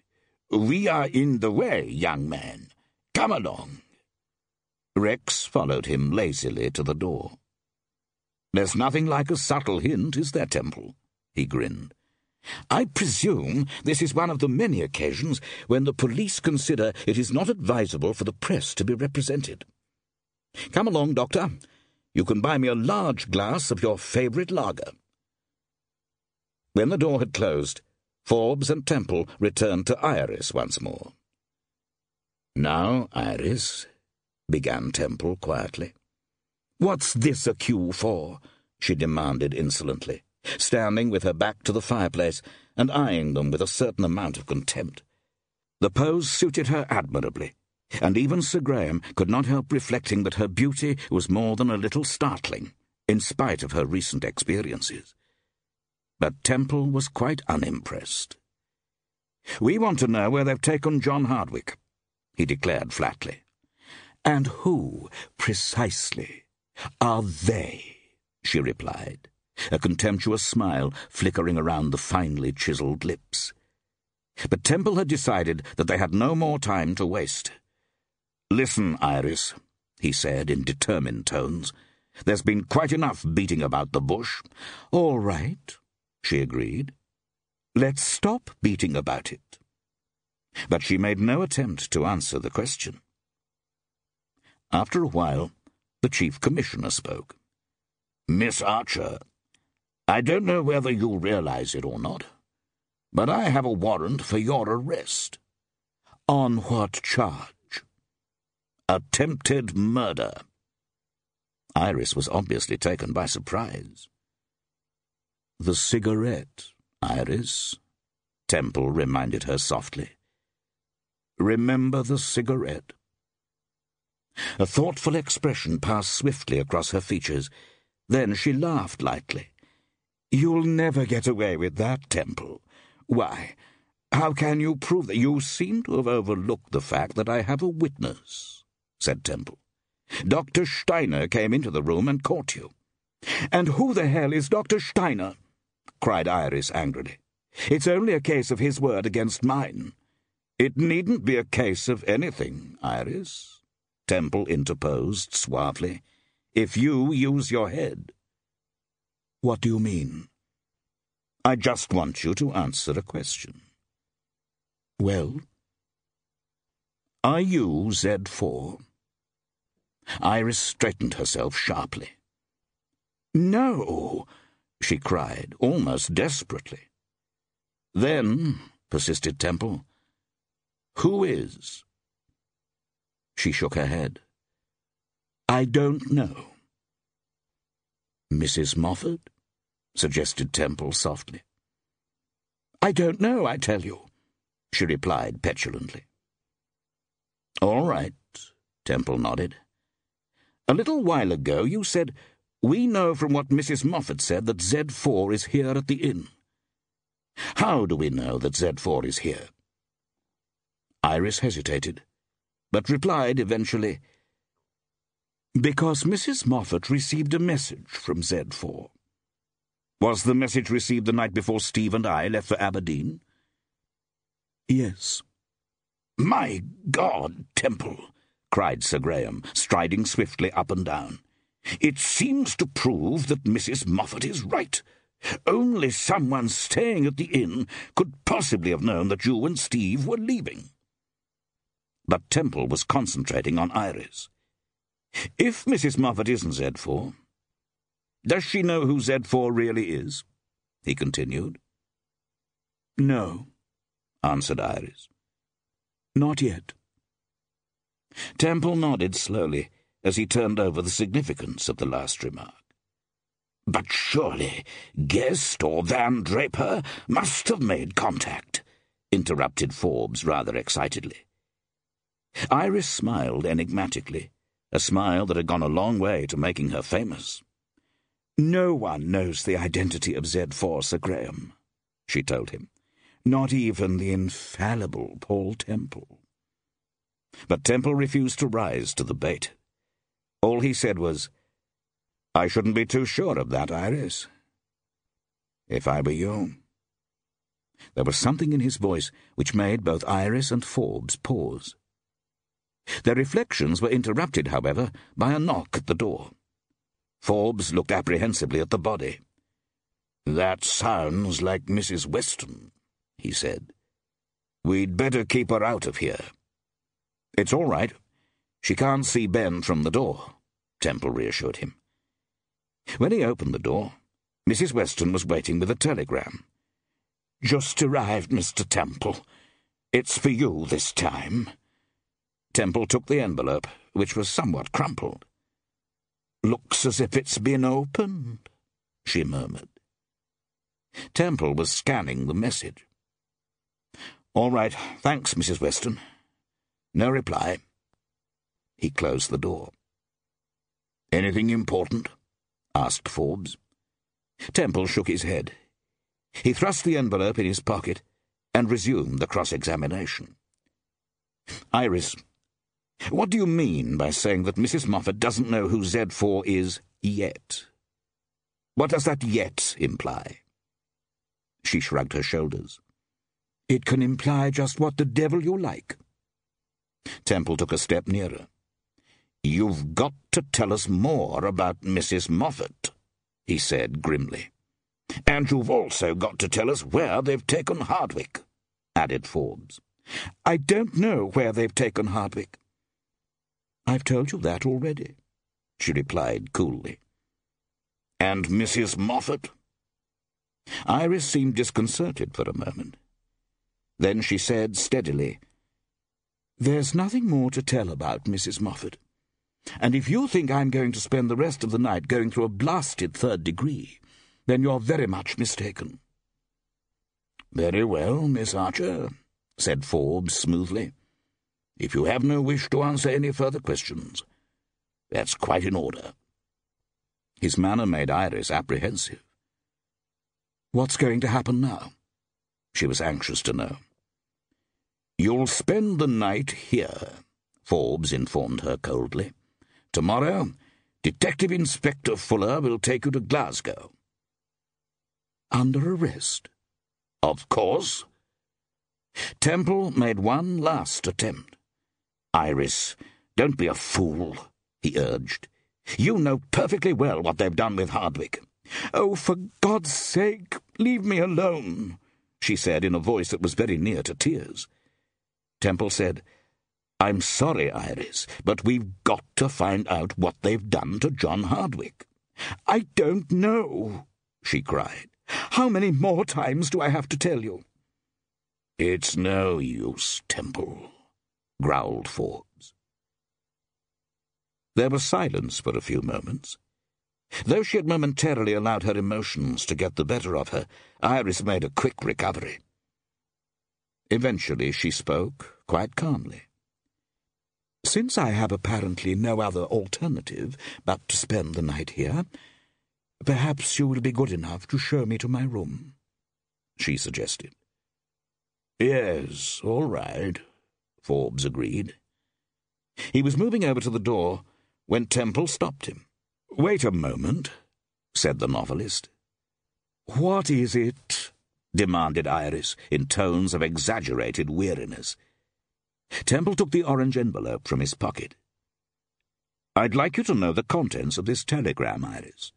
We are in the way, young man. Come along. Rex followed him lazily to the door. There's nothing like a subtle hint, is there, Temple? He grinned. I presume this is one of the many occasions when the police consider it is not advisable for the press to be represented. Come along, Doctor. You can buy me a large glass of your favourite lager. When the door had closed, Forbes and Temple returned to Iris once more. Now, Iris, began Temple quietly. What's this a cue for? she demanded insolently, standing with her back to the fireplace and eyeing them with a certain amount of contempt. The pose suited her admirably, and even Sir Graham could not help reflecting that her beauty was more than a little startling, in spite of her recent experiences. But Temple was quite unimpressed. We want to know where they've taken John Hardwick, he declared flatly. And who, precisely, are they? she replied, a contemptuous smile flickering around the finely chiselled lips. But Temple had decided that they had no more time to waste. Listen, Iris, he said in determined tones. There's been quite enough beating about the bush. All right, she agreed. Let's stop beating about it. But she made no attempt to answer the question. After a while, the Chief Commissioner spoke. Miss Archer, I don't know whether you realize it or not, but I have a warrant for your arrest. On what charge? Attempted murder. Iris was obviously taken by surprise. The cigarette, Iris, Temple reminded her softly. Remember the cigarette. A thoughtful expression passed swiftly across her features. Then she laughed lightly. You'll never get away with that, Temple. Why, how can you prove that? You seem to have overlooked the fact that I have a witness, said Temple. Dr. Steiner came into the room and caught you. And who the hell is Dr. Steiner? cried Iris angrily. It's only a case of his word against mine. It needn't be a case of anything, Iris, Temple interposed suavely, if you use your head. What do you mean? I just want you to answer a question. Well? Are you Z4? Iris straightened herself sharply. No, she cried, almost desperately. Then, persisted Temple, who is? She shook her head. I don't know. Mrs. Moffat? suggested Temple softly. I don't know, I tell you, she replied petulantly. All right, Temple nodded. A little while ago you said, We know from what Mrs. Moffat said that Z4 is here at the inn. How do we know that Z4 is here? Iris hesitated, but replied eventually, Because Mrs. Moffat received a message from Z4. Was the message received the night before Steve and I left for Aberdeen? Yes. My God, Temple, cried Sir Graham, striding swiftly up and down. It seems to prove that Mrs. Moffat is right. Only someone staying at the inn could possibly have known that you and Steve were leaving. But Temple was concentrating on Iris. If Mrs. Moffat isn't Z4, does she know who Z4 really is? he continued. No, answered Iris. Not yet. Temple nodded slowly as he turned over the significance of the last remark. But surely Guest or Van Draper must have made contact, interrupted Forbes rather excitedly. Iris smiled enigmatically, a smile that had gone a long way to making her famous. No one knows the identity of Z4, Sir Graham, she told him. Not even the infallible Paul Temple. But Temple refused to rise to the bait. All he said was, I shouldn't be too sure of that, Iris. If I were you. There was something in his voice which made both Iris and Forbes pause. Their reflections were interrupted, however, by a knock at the door. Forbes looked apprehensively at the body. That sounds like Mrs. Weston, he said. We'd better keep her out of here. It's all right. She can't see Ben from the door, Temple reassured him. When he opened the door, Mrs. Weston was waiting with a telegram. Just arrived, Mr. Temple. It's for you this time. Temple took the envelope, which was somewhat crumpled. Looks as if it's been opened, she murmured. Temple was scanning the message. All right, thanks, Mrs. Weston. No reply. He closed the door. Anything important? asked Forbes. Temple shook his head. He thrust the envelope in his pocket and resumed the cross-examination. Iris, what do you mean by saying that Mrs. Moffat doesn't know who Z4 is yet? What does that yet imply? She shrugged her shoulders. It can imply just what the devil you like. Temple took a step nearer. You've got to tell us more about Mrs. Moffat, he said grimly. And you've also got to tell us where they've taken Hardwick, added Forbes. I don't know where they've taken Hardwick. I've told you that already, she replied coolly. And Mrs. Moffat? Iris seemed disconcerted for a moment. Then she said steadily, There's nothing more to tell about Mrs. Moffat. And if you think I'm going to spend the rest of the night going through a blasted third degree, then you're very much mistaken. Very well, Miss Archer, said Forbes smoothly. If you have no wish to answer any further questions, that's quite in order. His manner made Iris apprehensive. What's going to happen now? She was anxious to know. You'll spend the night here, Forbes informed her coldly. Tomorrow, Detective Inspector Fuller will take you to Glasgow. Under arrest? Of course. Temple made one last attempt. Iris, don't be a fool, he urged. You know perfectly well what they've done with Hardwick. Oh, for God's sake, leave me alone, she said in a voice that was very near to tears. Temple said, I'm sorry, Iris, but we've got to find out what they've done to John Hardwick. I don't know, she cried. How many more times do I have to tell you? It's no use, Temple, growled Forbes. There was silence for a few moments. Though she had momentarily allowed her emotions to get the better of her, Iris made a quick recovery. Eventually she spoke, quite calmly. Since I have apparently no other alternative but to spend the night here, perhaps you will be good enough to show me to my room, she suggested. Yes, all right, Forbes agreed. He was moving over to the door when Temple stopped him. Wait a moment, said the novelist. What is it? demanded Iris in tones of exaggerated weariness. Temple took the orange envelope from his pocket. I'd like you to know the contents of this telegram, Iris.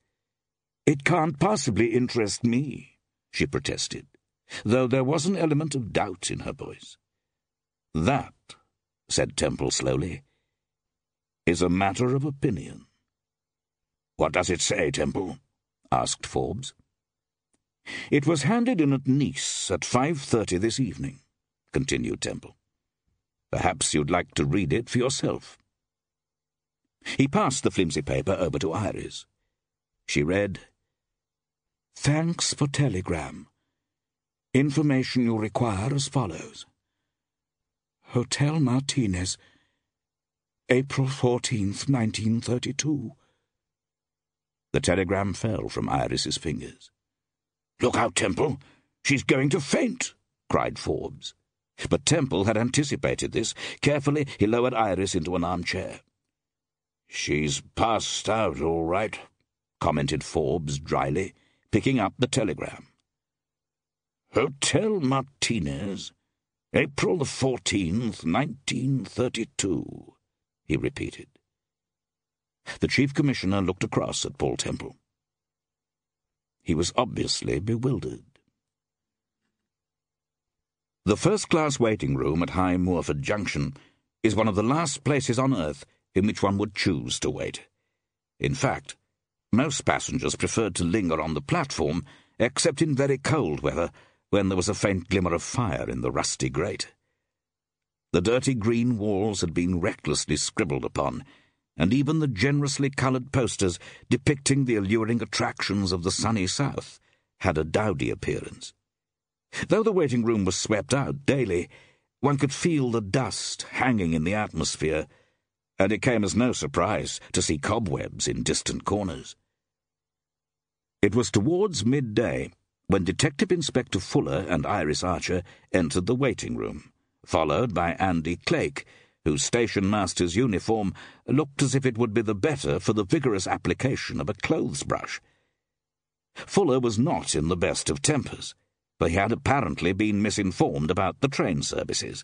It can't possibly interest me, she protested, though there was an element of doubt in her voice. That, said Temple slowly, is a matter of opinion. What does it say, Temple? asked Forbes. It was handed in at Nice at 5.30 this evening, continued Temple. Perhaps you'd like to read it for yourself. He passed the flimsy paper over to Iris. She read, Thanks for telegram. Information you require as follows. Hotel Martinez, April 14th, 1932. The telegram fell from Iris's fingers. Look out, Temple! She's going to faint! cried Forbes. But Temple had anticipated this. Carefully, he lowered Iris into an armchair. She's passed out, all right, commented Forbes dryly, picking up the telegram. Hotel Martinez, April the 14th, 1932, he repeated. The Chief Commissioner looked across at Paul Temple. He was obviously bewildered. The first-class waiting room at High Moorford Junction is one of the last places on earth in which one would choose to wait. In fact, most passengers preferred to linger on the platform, except in very cold weather, when there was a faint glimmer of fire in the rusty grate. The dirty green walls had been recklessly scribbled upon, and even the generously coloured posters depicting the alluring attractions of the sunny south had a dowdy appearance. Though the waiting room was swept out daily, one could feel the dust hanging in the atmosphere, and it came as no surprise to see cobwebs in distant corners. It was towards midday when Detective Inspector Fuller and Iris Archer entered the waiting room, followed by Andy Clake, whose station master's uniform looked as if it would be the better for the vigorous application of a clothes brush. Fuller was not in the best of tempers, for he had apparently been misinformed about the train services,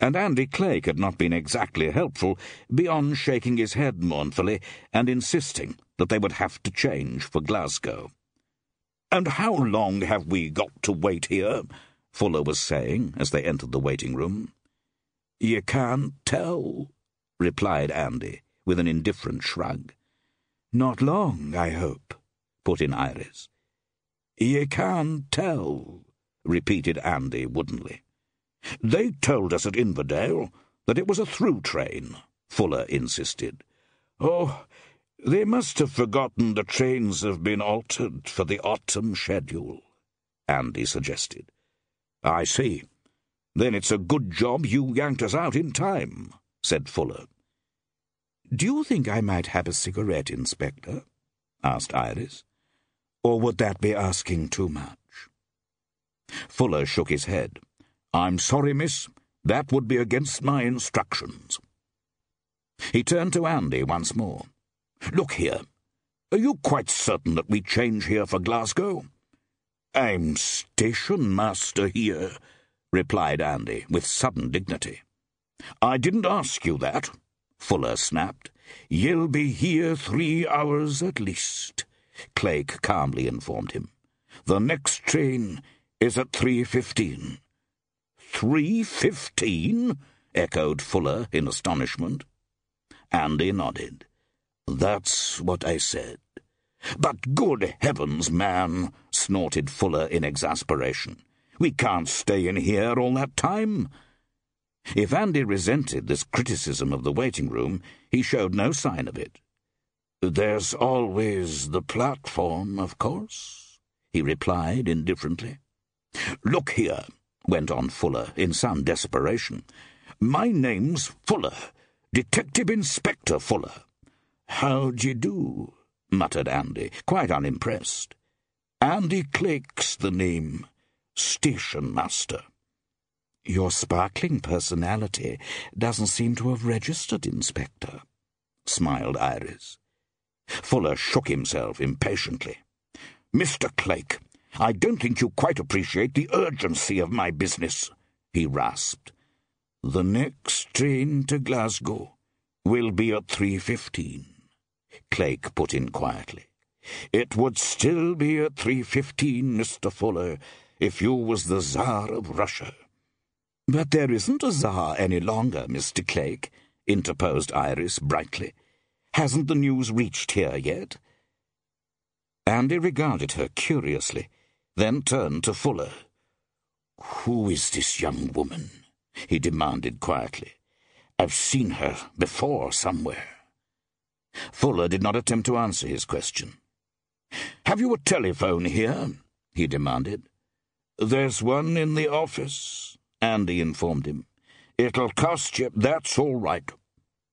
and Andy Clake had not been exactly helpful beyond shaking his head mournfully and insisting that they would have to change for Glasgow. And how long have we got to wait here? Fuller was saying as they entered the waiting room. You can't tell, replied Andy, with an indifferent shrug. Not long, I hope, put in Iris. You can't tell, repeated Andy woodenly. They told us at Inverdale that it was a through train, Fuller insisted. Oh, they must have forgotten the trains have been altered for the autumn schedule, Andy suggested. I see. Then it's a good job you yanked us out in time, said Fuller. Do you think I might have a cigarette, Inspector? asked Iris. Or would that be asking too much? Fuller shook his head. I'm sorry, miss. That would be against my instructions. He turned to Andy once more. Look here. Are you quite certain that we change here for Glasgow? I'm station master here, replied Andy with sudden dignity. I didn't ask you that, Fuller snapped. You'll be here three hours at least, Clake calmly informed him. The next train is at 3.15. 3.15? echoed Fuller in astonishment. Andy nodded. That's what I said. But good heavens, man, snorted Fuller in exasperation. We can't stay in here all that time. If Andy resented this criticism of the waiting room, he showed no sign of it. There's always the platform, of course, he replied indifferently. Look here, went on Fuller in some desperation. My name's Fuller, Detective Inspector Fuller. How d'ye do? muttered Andy, quite unimpressed. Andy Clake's the name. Station Master. Your sparkling personality doesn't seem to have registered, Inspector, smiled Iris. Fuller shook himself impatiently. Mr. Clake, I don't think you quite appreciate the urgency of my business, he rasped. The next train to Glasgow will be at 3.15, Clake put in quietly. It would still be at 3.15, Mr. Fuller, if you was the Tsar of Russia. But there isn't a Tsar any longer, Mr. Clake, interposed Iris brightly. Hasn't the news reached here yet? Andy regarded her curiously, then turned to Fuller. Who is this young woman? he demanded quietly. I've seen her before somewhere. Fuller did not attempt to answer his question. Have you a telephone here? he demanded. There's one in the office, Andy informed him. It'll cost you. That's all right.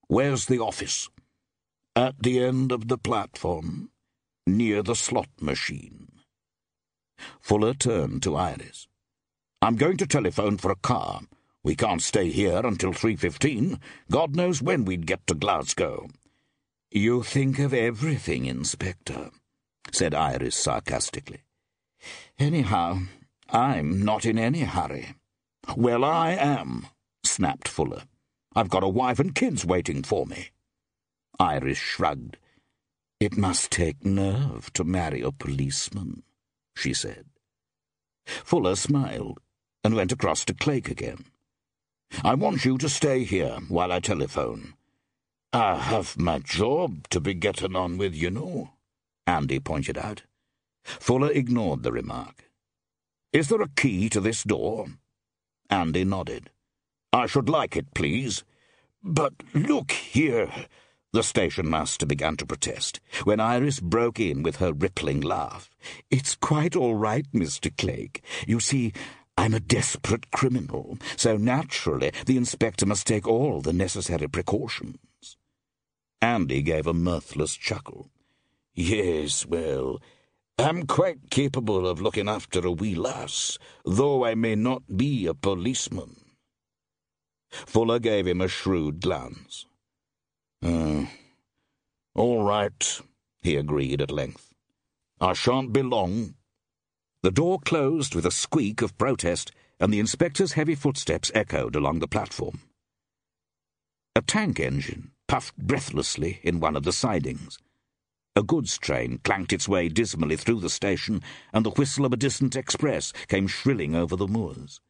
Where's the office? At the end of the platform, near the slot machine. Fuller turned to Iris. I'm going to telephone for a car. We can't stay here until 3.15. God knows when we'd get to Glasgow. You think of everything, Inspector, said Iris sarcastically. Anyhow, I'm not in any hurry. Well, I am, snapped Fuller. I've got a wife and kids waiting for me. Iris shrugged. It must take nerve to marry a policeman, she said. Fuller smiled and went across to Clake again. I want you to stay here while I telephone. I have my job to be getting on with, you know, Andy pointed out. Fuller ignored the remark. Is there a key to this door? Andy nodded. I should like it, please. But look here, the station master began to protest, when Iris broke in with her rippling laugh. It's quite all right, Mr. Clake. You see, I'm a desperate criminal, so naturally the inspector must take all the necessary precautions. Andy gave a mirthless chuckle. Yes, well, I'm quite capable of looking after a wee lass, though I may not be a policeman. Fuller gave him a shrewd glance. Uh, all right, he agreed at length. I shan't be long. The door closed with a squeak of protest, and the inspector's heavy footsteps echoed along the platform. A tank engine puffed breathlessly in one of the sidings. A goods train clanked its way dismally through the station, and the whistle of a distant express came shrilling over the moors.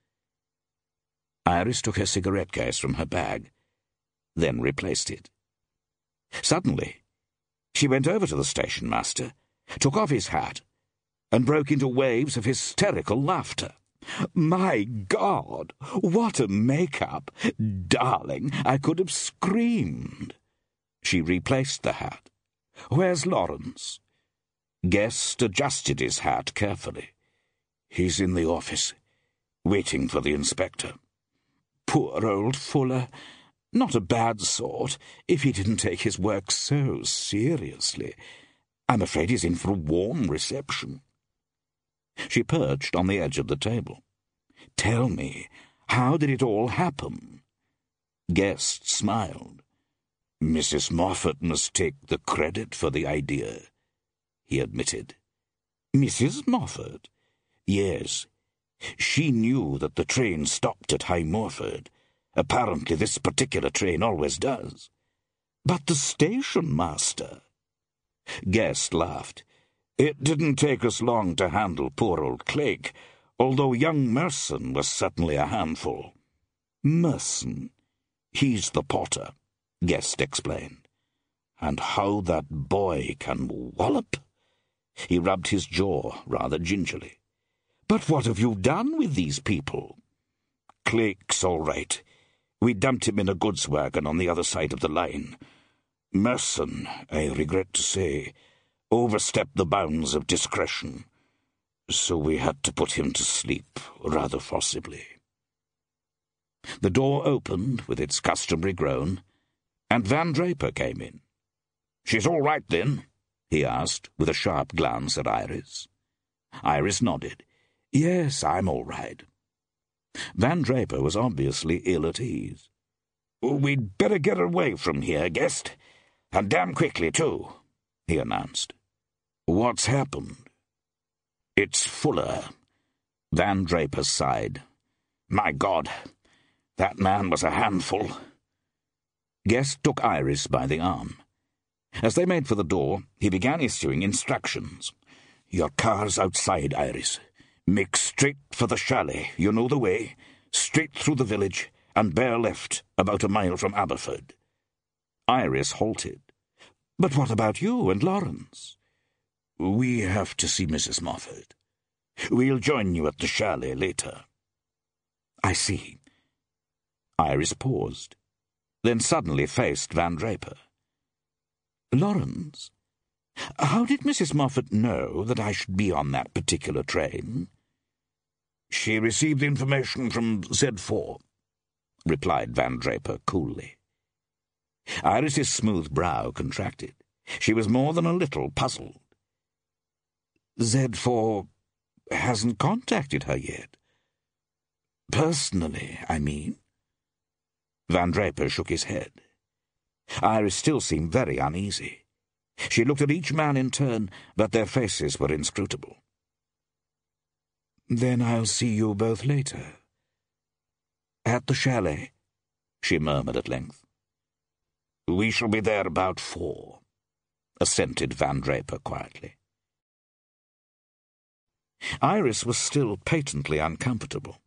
Iris took her cigarette case from her bag, then replaced it. Suddenly, she went over to the station master, took off his hat, and broke into waves of hysterical laughter. My God, what a make-up! Darling, I could have screamed. She replaced the hat. Where's Lawrence? Guest adjusted his hat carefully. He's in the office, waiting for the inspector. Poor old Fuller. Not a bad sort, if he didn't take his work so seriously. I'm afraid he's in for a warm reception. She perched on the edge of the table. Tell me, how did it all happen? Guest smiled. Mrs. Moffat must take the credit for the idea, he admitted. Mrs. Moffat? Yes. She knew that the train stopped at High Moorford Apparently this particular train always does. But the station master... Guest laughed. It didn't take us long to handle poor old Clake, although young Merson was certainly a handful. Merson? He's the potter, Guest explained. And how that boy can wallop! He rubbed his jaw rather gingerly. But what have you done with these people? Clake's all right. We dumped him in a goods wagon on the other side of the line. Merson, I regret to say, overstepped the bounds of discretion, so we had to put him to sleep rather forcibly. The door opened with its customary groan, and Van Draper came in. She's all right, then? he asked, with a sharp glance at Iris. Iris nodded. Yes, I'm all right. Van Draper was obviously ill at ease. We'd better get away from here, Guest. And damn quickly, too, he announced. What's happened? It's Fuller. Van Draper sighed. My God, that man was a handful. Guest took Iris by the arm. As they made for the door, he began issuing instructions. Your car's outside, Iris. Make straight for the chalet. You know the way. Straight through the village, and bear left, about a mile from Aberford. Iris halted. But what about you and Lawrence? We have to see Mrs. Moffat. We'll join you at the chalet later. I see. Iris paused, then suddenly faced Van Draper. Lawrence, how did Mrs. Moffat know that I should be on that particular train? She received information from Z4, replied Van Draper coolly. Iris's smooth brow contracted. She was more than a little puzzled. Z4 hasn't contacted her yet. Personally, I mean. Van Draper shook his head. Iris still seemed very uneasy. She looked at each man in turn, but their faces were inscrutable. Then I'll see you both later. At the chalet, she murmured at length. We shall be there about four, assented Van Draper quietly. Iris was still patently uncomfortable,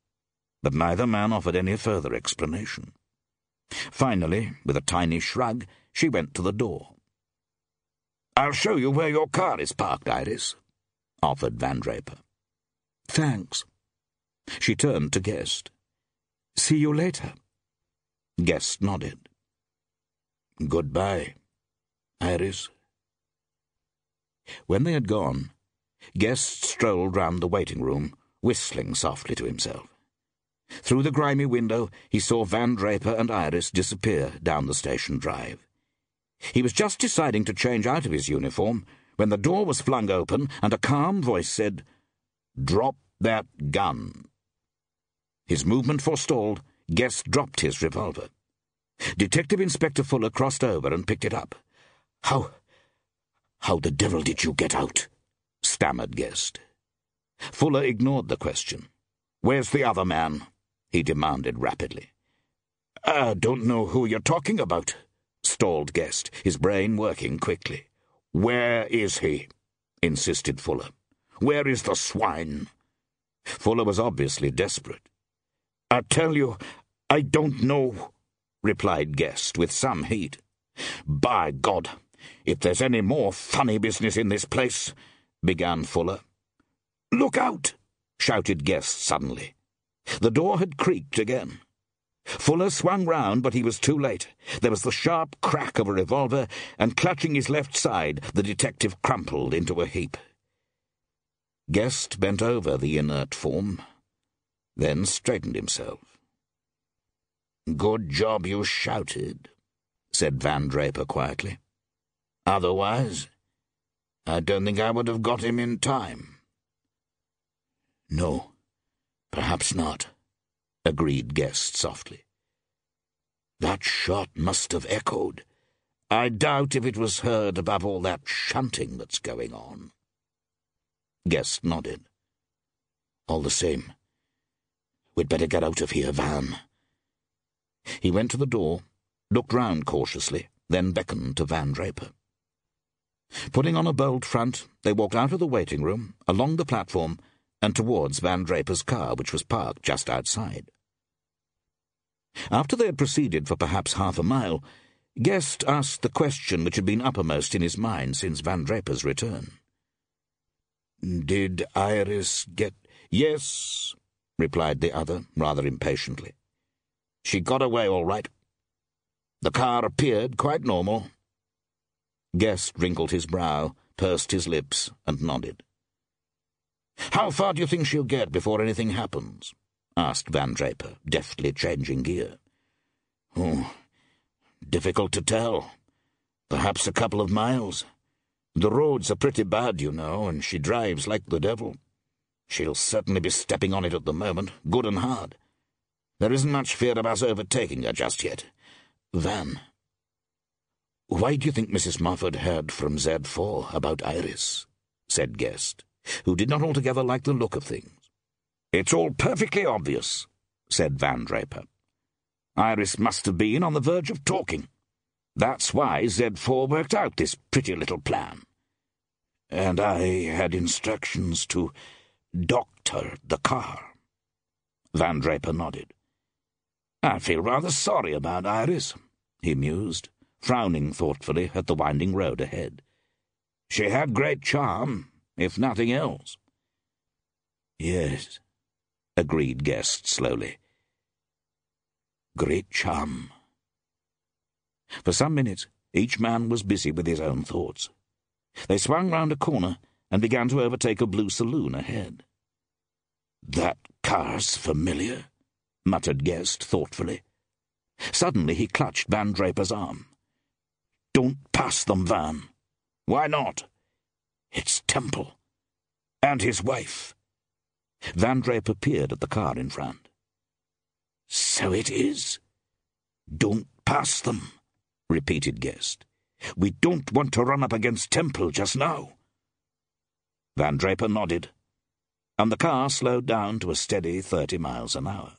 but neither man offered any further explanation. Finally, with a tiny shrug, she went to the door. I'll show you where your car is parked, Iris, offered Van Draper. Thanks. She turned to Guest. See you later. Guest nodded. Goodbye, Iris. When they had gone, Guest strolled round the waiting room, whistling softly to himself. Through the grimy window, he saw Van Draper and Iris disappear down the station drive. He was just deciding to change out of his uniform when the door was flung open and a calm voice said, Drop that gun. His movement forestalled, Guest dropped his revolver. Detective Inspector Fuller crossed over and picked it up. How... how the devil did you get out? Stammered Guest. Fuller ignored the question. Where's the other man? he demanded rapidly. I don't know who you're talking about, stalled Guest, his brain working quickly. Where is he? insisted Fuller. Where is the swine? Fuller was obviously desperate. I tell you, I don't know, replied Guest with some heat. By God, if there's any more funny business in this place, began Fuller. Look out! shouted Guest suddenly. The door had creaked again. Fuller swung round, but he was too late. There was the sharp crack of a revolver, and clutching his left side, the detective crumpled into a heap. Guest bent over the inert form, then straightened himself. Good job you shouted, said Van Draper quietly. Otherwise, I don't think I would have got him in time. No, perhaps not, agreed Guest softly. That shot must have echoed. I doubt if it was heard above all that shunting that's going on. Guest nodded. All the same, we'd better get out of here, Van. He went to the door, looked round cautiously, then beckoned to Van Draper. Putting on a bold front, they walked out of the waiting room, along the platform, and towards Van Draper's car, which was parked just outside. After they had proceeded for perhaps half a mile, Guest asked the question which had been uppermost in his mind since Van Draper's return. Did Iris get... Yes, replied the other, rather impatiently. She got away all right. The car appeared quite normal, Guest wrinkled his brow, pursed his lips, and nodded. How far do you think she'll get before anything happens? asked Van Draper, deftly changing gear. Oh, difficult to tell. Perhaps a couple of miles. The roads are pretty bad, you know, and she drives like the devil. She'll certainly be stepping on it at the moment, good and hard. There isn't much fear of us overtaking her just yet. Van, why do you think Mrs. Moffat heard from Z4 about Iris? said Guest, who did not altogether like the look of things. It's all perfectly obvious, said Van Draper. Iris must have been on the verge of talking. That's why Z4 worked out this pretty little plan. And I had instructions to doctor the car. Van Draper nodded. I feel rather sorry about Iris, he mused, frowning thoughtfully at the winding road ahead. She had great charm, if nothing else. Yes, agreed Guest slowly. Great charm. For some minutes, each man was busy with his own thoughts. They swung round a corner and began to overtake a blue saloon ahead. That car's familiar, muttered Guest thoughtfully. Suddenly he clutched Van Draper's arm. Don't pass them, Van. Why not? It's Temple. And his wife. Van Draper peered at the car in front. So it is. Don't pass them repeated Guest. We don't want to run up against Temple just now. Van Draper nodded, and the car slowed down to a steady thirty miles an hour.